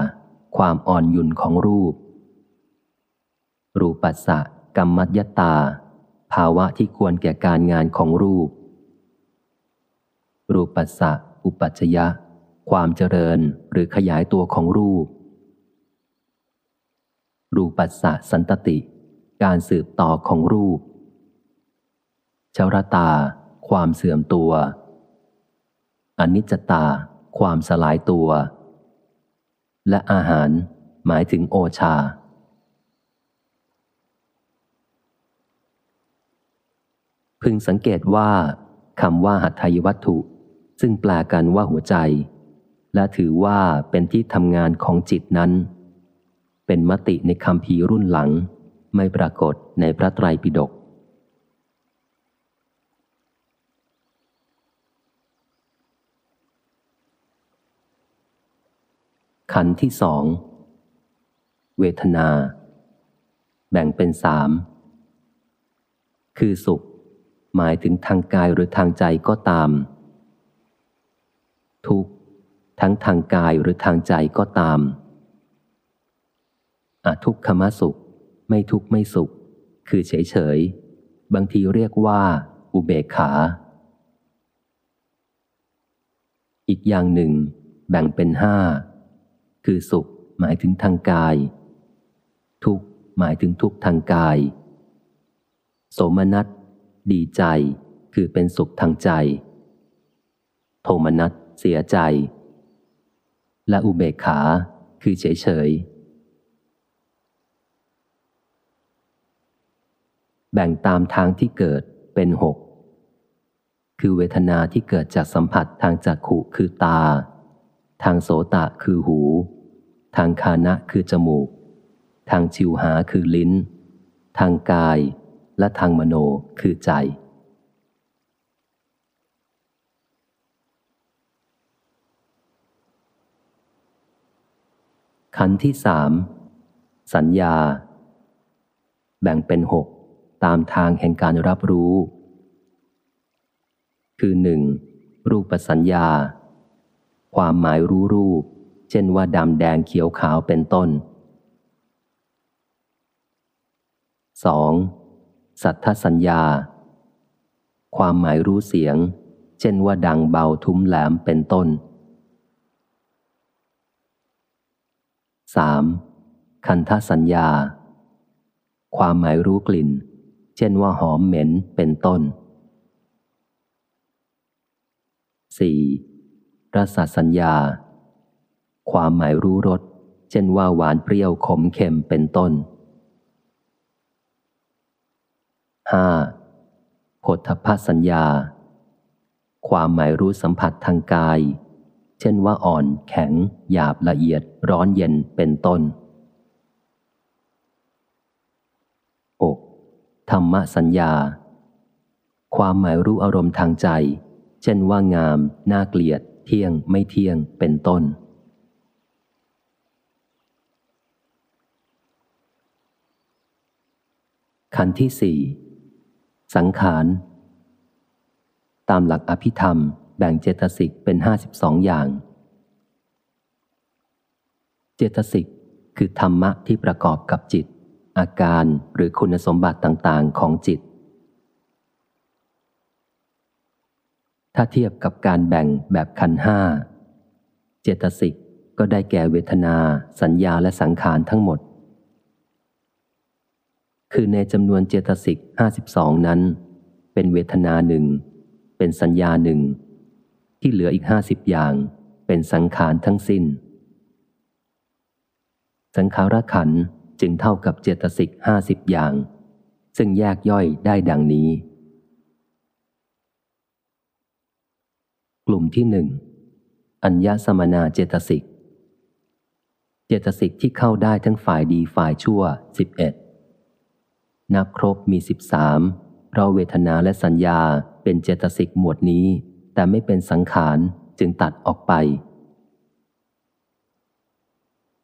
ความอ่อนยุนของรูป รูปัสสะกรรมัตยตา ภาวะที่ควรแก่การงานของรูป รูปปัสสะอุปัชยะ ความเจริญหรือขยายตัวของรูป รูปัสสะสันตติ การสืบต่อของรูปชรตา ความเสื่อมตัว อนิจจตา ความสลายตัว และอาหารหมายถึงโอชา พึงสังเกตว่าคำว่าหัตถยวัตถุ ซึ่งแปลกันว่าหัวใจ และถือว่าเป็นที่ทำงานของจิตนั้น เป็นมติในคำพีรุ่นหลัง ไม่ปรากฏในพระไตรปิฎกขันที่สอง เวทนา แบ่งเป็นสาม คือสุข หมายถึงทางกายหรือทางใจก็ตาม ทุกทั้งทางกายหรือทางใจก็ตามอาทุกขมสุข ไม่ทุกข์ไม่สุข คือเฉยเฉย บางทีเรียกว่า อุเบกขา อีกอย่างหนึ่ง แบ่งเป็นห้า คือสุข หมายถึงทางกาย ทุกหมายถึงทุกทางกาย โสมนัส ดีใจ คือเป็นสุขทางใจ โทมนัสเสียใจ และอุเบกขาคือเฉยเฉยแบ่งตามทางที่เกิดเป็นหกคือเวทนาที่เกิดจากสัมผัสทางจักขุคือตา ทางโสตะคือหู ทางคานะคือจมูก ทางชิวหาคือลิ้น ทางกาย และทางมโนคือใจ ขันที่สามสัญญา แบ่งเป็นหกตามทางแห่งการรับรู้ คือหนึ่งรูปสัญญา ความหมายรู้รูป เช่นว่าดำแดงเขียวขาวเป็นต้น 2. สัทธสัญญา ความหมายรู้เสียง เช่นว่าดังเบาทุ้มแหลมเป็นต้น 3. คันธสัญญา ความหมายรู้กลิ่น เช่นว่าหอมเหม็นเป็นต้น 4. รสสัญญา ความหมายรู้รส เช่นว่าหวานเปรี้ยวขมเค็มเป็นต้น 5. ผลทพสัญญา ความหมายรู้สัมผัสทางกาย เช่นว่าอ่อนแข็ง หยาบละเอียด ร้อนเย็นเป็นต้น 6. ธรรมสัญญา ความหมายรู้อารมณ์ทางใจ เช่นว่างาม น่าเกลียด เที่ยงไม่เที่ยงเป็นต้นขันที่สี่ สังขาร ตามหลักอภิธรรม แบ่งเจตสิกเป็นห้าสิบสองอย่าง เจตสิกคือธรรมะที่ประกอบกับจิต อาการหรือคุณสมบัติต่างๆของจิต ถ้าเทียบกับการแบ่งแบบขันห้าเจตสิกก็ได้แก่เวทนา สัญญาและสังขารทั้งหมด คือในจำนวนเจตสิกห้าสิบสองนั้น เป็นเวทนาหนึ่ง เป็นสัญญาหนึ่ง ที่เหลืออีกห้าสิบอย่าง เป็นสังขารทั้งสิน้น สังขารขันจึงเท่ากับเจตสิกห้าสิบอย่าง ซึ่งแยกย่อยได้ดังนี้ กลุ่มที่หนึ่งอัญญสมนาเจตสิก เจตสิกที่เข้าได้ทั้งฝ่ายดีฝ่ายชั่วสิบเอ็ด นับครบมีสิบสามเราะเวทนาและสัญญาเป็นเจตสิกหมวดนี้ แต่ไม่เป็นสังขารจึงตัดออกไป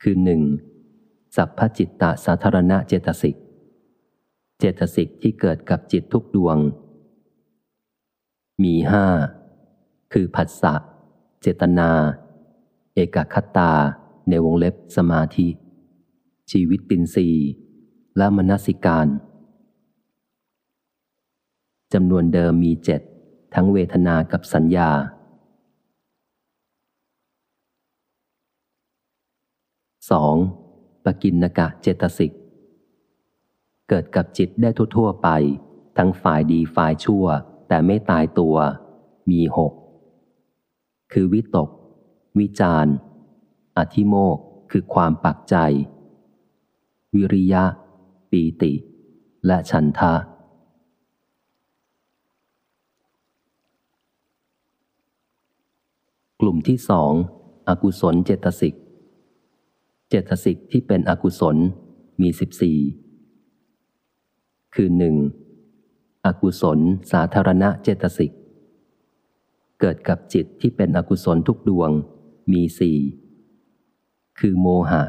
คือหนึ่งสัพพจิตตสาธารณะเจตสิก เจตสิกที่เกิดกับจิตทุกดวง มีห้าคือผัสสะ เจตนา เอกคตา ในวงเล็บสมาธิ ชีวิตตินสีและมนสิการ จำนวนเดิมมีเจ็ดทั้งเวทนากับสัญญา 2. ปกินนกะเจตสิก เกิดกับจิตได้ทั่วๆไป ทั้งฝ่ายดีฝ่ายชั่ว แต่ไม่ตายตัว มีหกคือวิตก วิจารอธิโมกคือความปักใจ วิริยะ ปีติ และฉันทะ กลุ่มที่สองอกุศลเจตสิก เจตสิกที่เป็นอกุศลมีสิบสี่คือหนึ่งอกุศลสาธารณะเจตสิก เกิดกับจิตที่เป็นอกุศลทุกดวงมีสี่คือโมหะ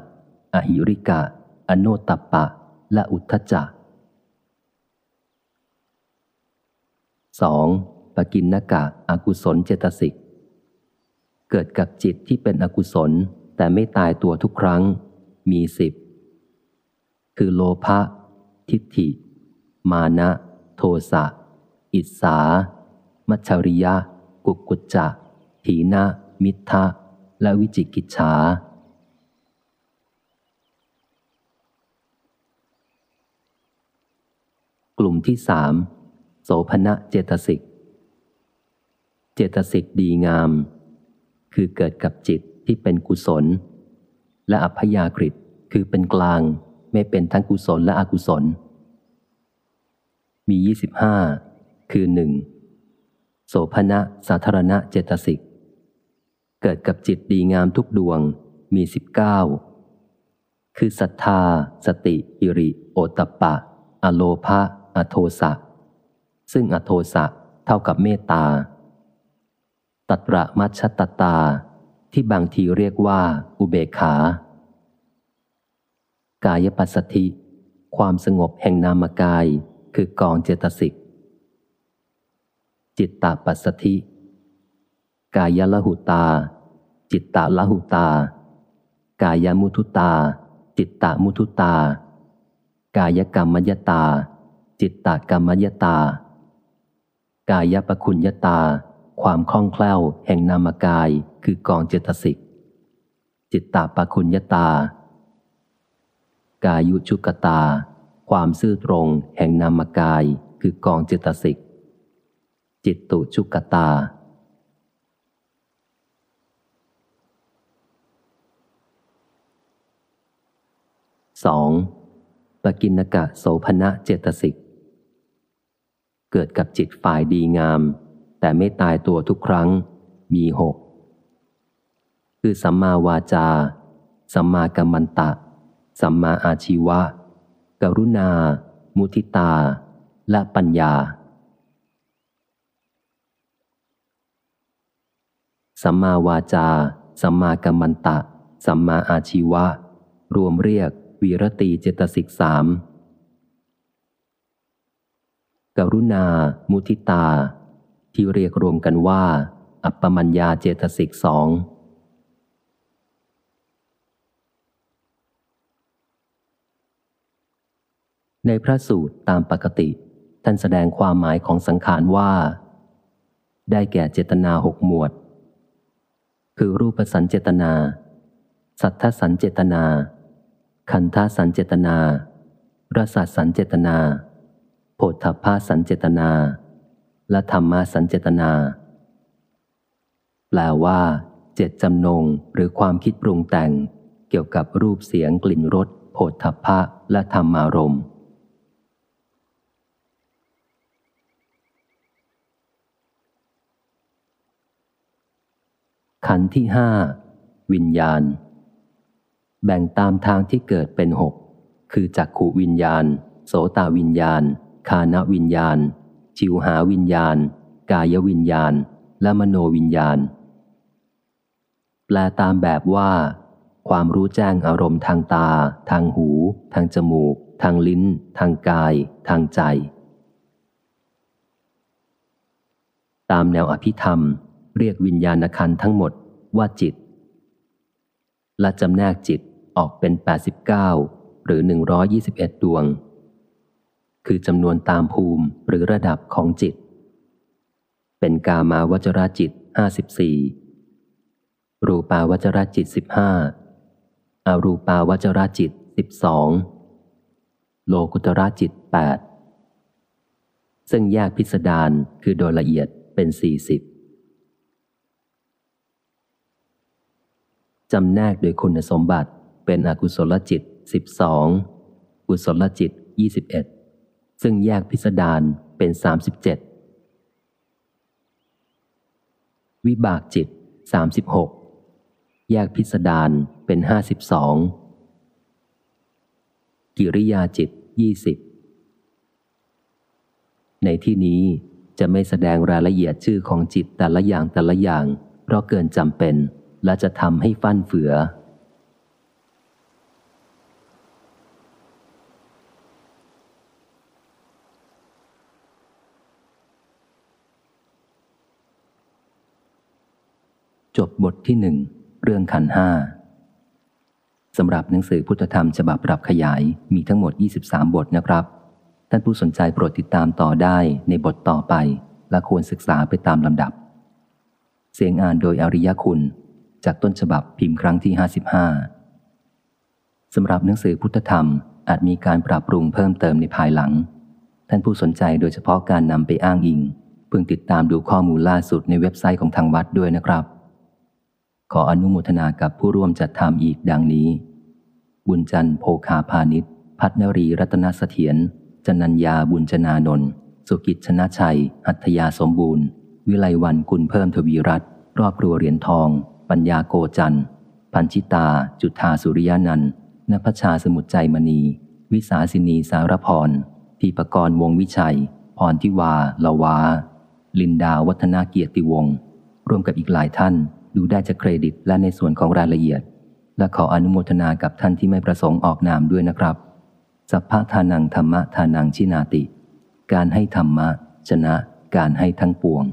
อหิริกะ อโนตัปปะ และอุทธจักสองปกินนกะอกุศลเจตสิก เกิดกับจิตที่เป็นอกุศล แต่ไม่ตายตัวทุกครั้ง มีสิบ คือโลภะทิฏฐิ มานะ โทสะ อิสา มัชริยะ กุกุจจะถีนะมิทะและวิจิกิจฉากลุ่มที่สามโสภณะเจตสิก เจตสิกดีงาม คือเกิดกับจิตที่เป็นกุศล และอัพยากฤิคือเป็นกลาง ไม่เป็นทั้งกุศลและอกุศล มียี่สิบห้าคือหนึ่งโสภณะสาธารณะเจตสิก เกิดกับจิตดีงามทุกดวงมีสิบเก้าคือศรัทธา สติอิริ โอตปะ อโลภะอโทสะ ซึ่งอโทสะเท่ากับเมตตา ตัตระมัชตตา ที่บางทีเรียกว่า อุเบกขา กายปัสสธิ ความสงบแห่งนามกาย คือกองเจตสิก จิตตาปัสสธิ กายละหุตา จิตตาละหุตา กายมุทุตา จิตตามุทุตา กายกรรมยตา จิตตกรรมยตา กายปคุณยตา ความคล่องแคล่วแห่งนามกายคือกองเจตสิก จิตตาปคุณยตา กายุชุกตา ความซื่อตรงแห่งนามกายคือกองเจตสิก จิตตุชุกตาสองปกินกะโสภณะเจตสิก เกิดกับจิตฝ่ายดีงาม แต่ไม่ตายตัวทุกครั้ง มีหกคือสัมมาวาจา สัมมากัมมันตะ สัมมาอาชีวะ กรุณา มุทิตา และปัญญา สัมมาวาจา สัมมากัมมันตะ สัมมาอาชีวะ รวมเรียกวีรตีเจตสิกสามกรุณา มุทิตา ที่เรียกรวมกันว่า อัปปมัญญาเจตสิกสองในพระสูตรตามปกติ ท่านแสดงความหมายของสังขารว่า ได้แก่เจตนาหกหมวด คือรูปสันเจตนา สัทธสันเจตนา คันธสันเจตนารสสันเจตนาโพธพาสันเจตนา และธรรมาสันเจตนา แปลว่า เจตจำนงหรือความคิดปรุงแต่ง เกี่ยวกับรูปเสียงกลิ่นรสโผฏฐัพพะและธรรมารมณ์ขันธ์ที่ห้าวิญญาณ แบ่งตามทางที่เกิดเป็นหกคือจักขูวิญญาณ โสตวิญญาณ คานวิญญาณ ชิวหาวิญญาณ กายวิญญาณ และมโนวิญญาณ แปลตามแบบว่า ความรู้แจ้งอารมณ์ทางตา ทางหู ทางจมูก ทางลิ้น ทางกาย ทางใจ ตามแนวอภิธรรม เรียกวิญญาณคันทั้งหมดว่าจิต และจำแนกจิตออกเป็น 89 หรือ 121 ดวง คือจำนวนตามภูมิหรือระดับของจิต เป็นกามาวจราจิต 54 รูปาวจราจิต 15 อรูปาวจราจิต 12 โลกุตระจิต 8 ซึ่งแยกพิสดารคือโดยละเอียดเป็น 40 จำแนกโดยคุณสมบัติเป็นอกุศลจิตสิบสองกุศลจิตยี่สิบเอ็ด ซึ่งแยกพิสดารเป็นสามสิบเจ็ดวิบากจิตสามสิบหกแยกพิสดารเป็นห้าสิบสองกิริยาจิตยี่สิบในที่นี้จะไม่แสดงรายละเอียดชื่อของจิตแต่ละอย่างแต่ละอย่าง เพราะเกินจำเป็นและจะทำให้ฟั่นเฟือ จบบทที่หนึ่งเรื่องขันห้าสำหรับหนังสือพุทธธรรมฉบับปรับขยายมีทั้งหมด 23 บทนะครับ ท่านผู้สนใจโปรดติดตามต่อได้ในบทต่อไป และควรศึกษาไปตามลำดับ เสียงอ่านโดยอริยคุณ จากต้นฉบับพิมพ์ครั้งที่ 55สำหรับหนังสือพุทธธรรมอาจมีการปรับปรุงเพิ่มเติมในภายหลัง ท่านผู้สนใจโดยเฉพาะการนำไปอ้างอิงเพิ่งติดตามดูข้อมูลล่าสุดในเว็บไซต์ของทางวัดด้วยนะครับ ขออนุโมทนากับผู้ร่วมจัดทำอีกดังนี้ บุญจันโพคาพาณิชพัฒนรีรัตนเสถียรจนัญญาบุญชนานนท์สุกิจชนะชัยอัธยาสมบูรณ์ วิไลวันกุลเพิ่มทวีรัตรอบครัวเหรียญทอง ปัญญาโกจันพันชิตา จุธาสุริยานันนภชาสมุทใจมณี วิสาสินีสารพรทีปกรณ์วงวิชัย พรทิวาละวา ลินดาวัฒนาเกียรติวงศ์ร่วมกับอีกหลายท่าน ดูได้จากเครดิตและในส่วนของรายละเอียด และขออนุโมทนากับท่านที่ไม่ประสงค์ออกนามด้วยนะครับ สัพพะทานังธรรมะทานังชินาติ การให้ธรรมะ ชนะ การให้ทั้งปวง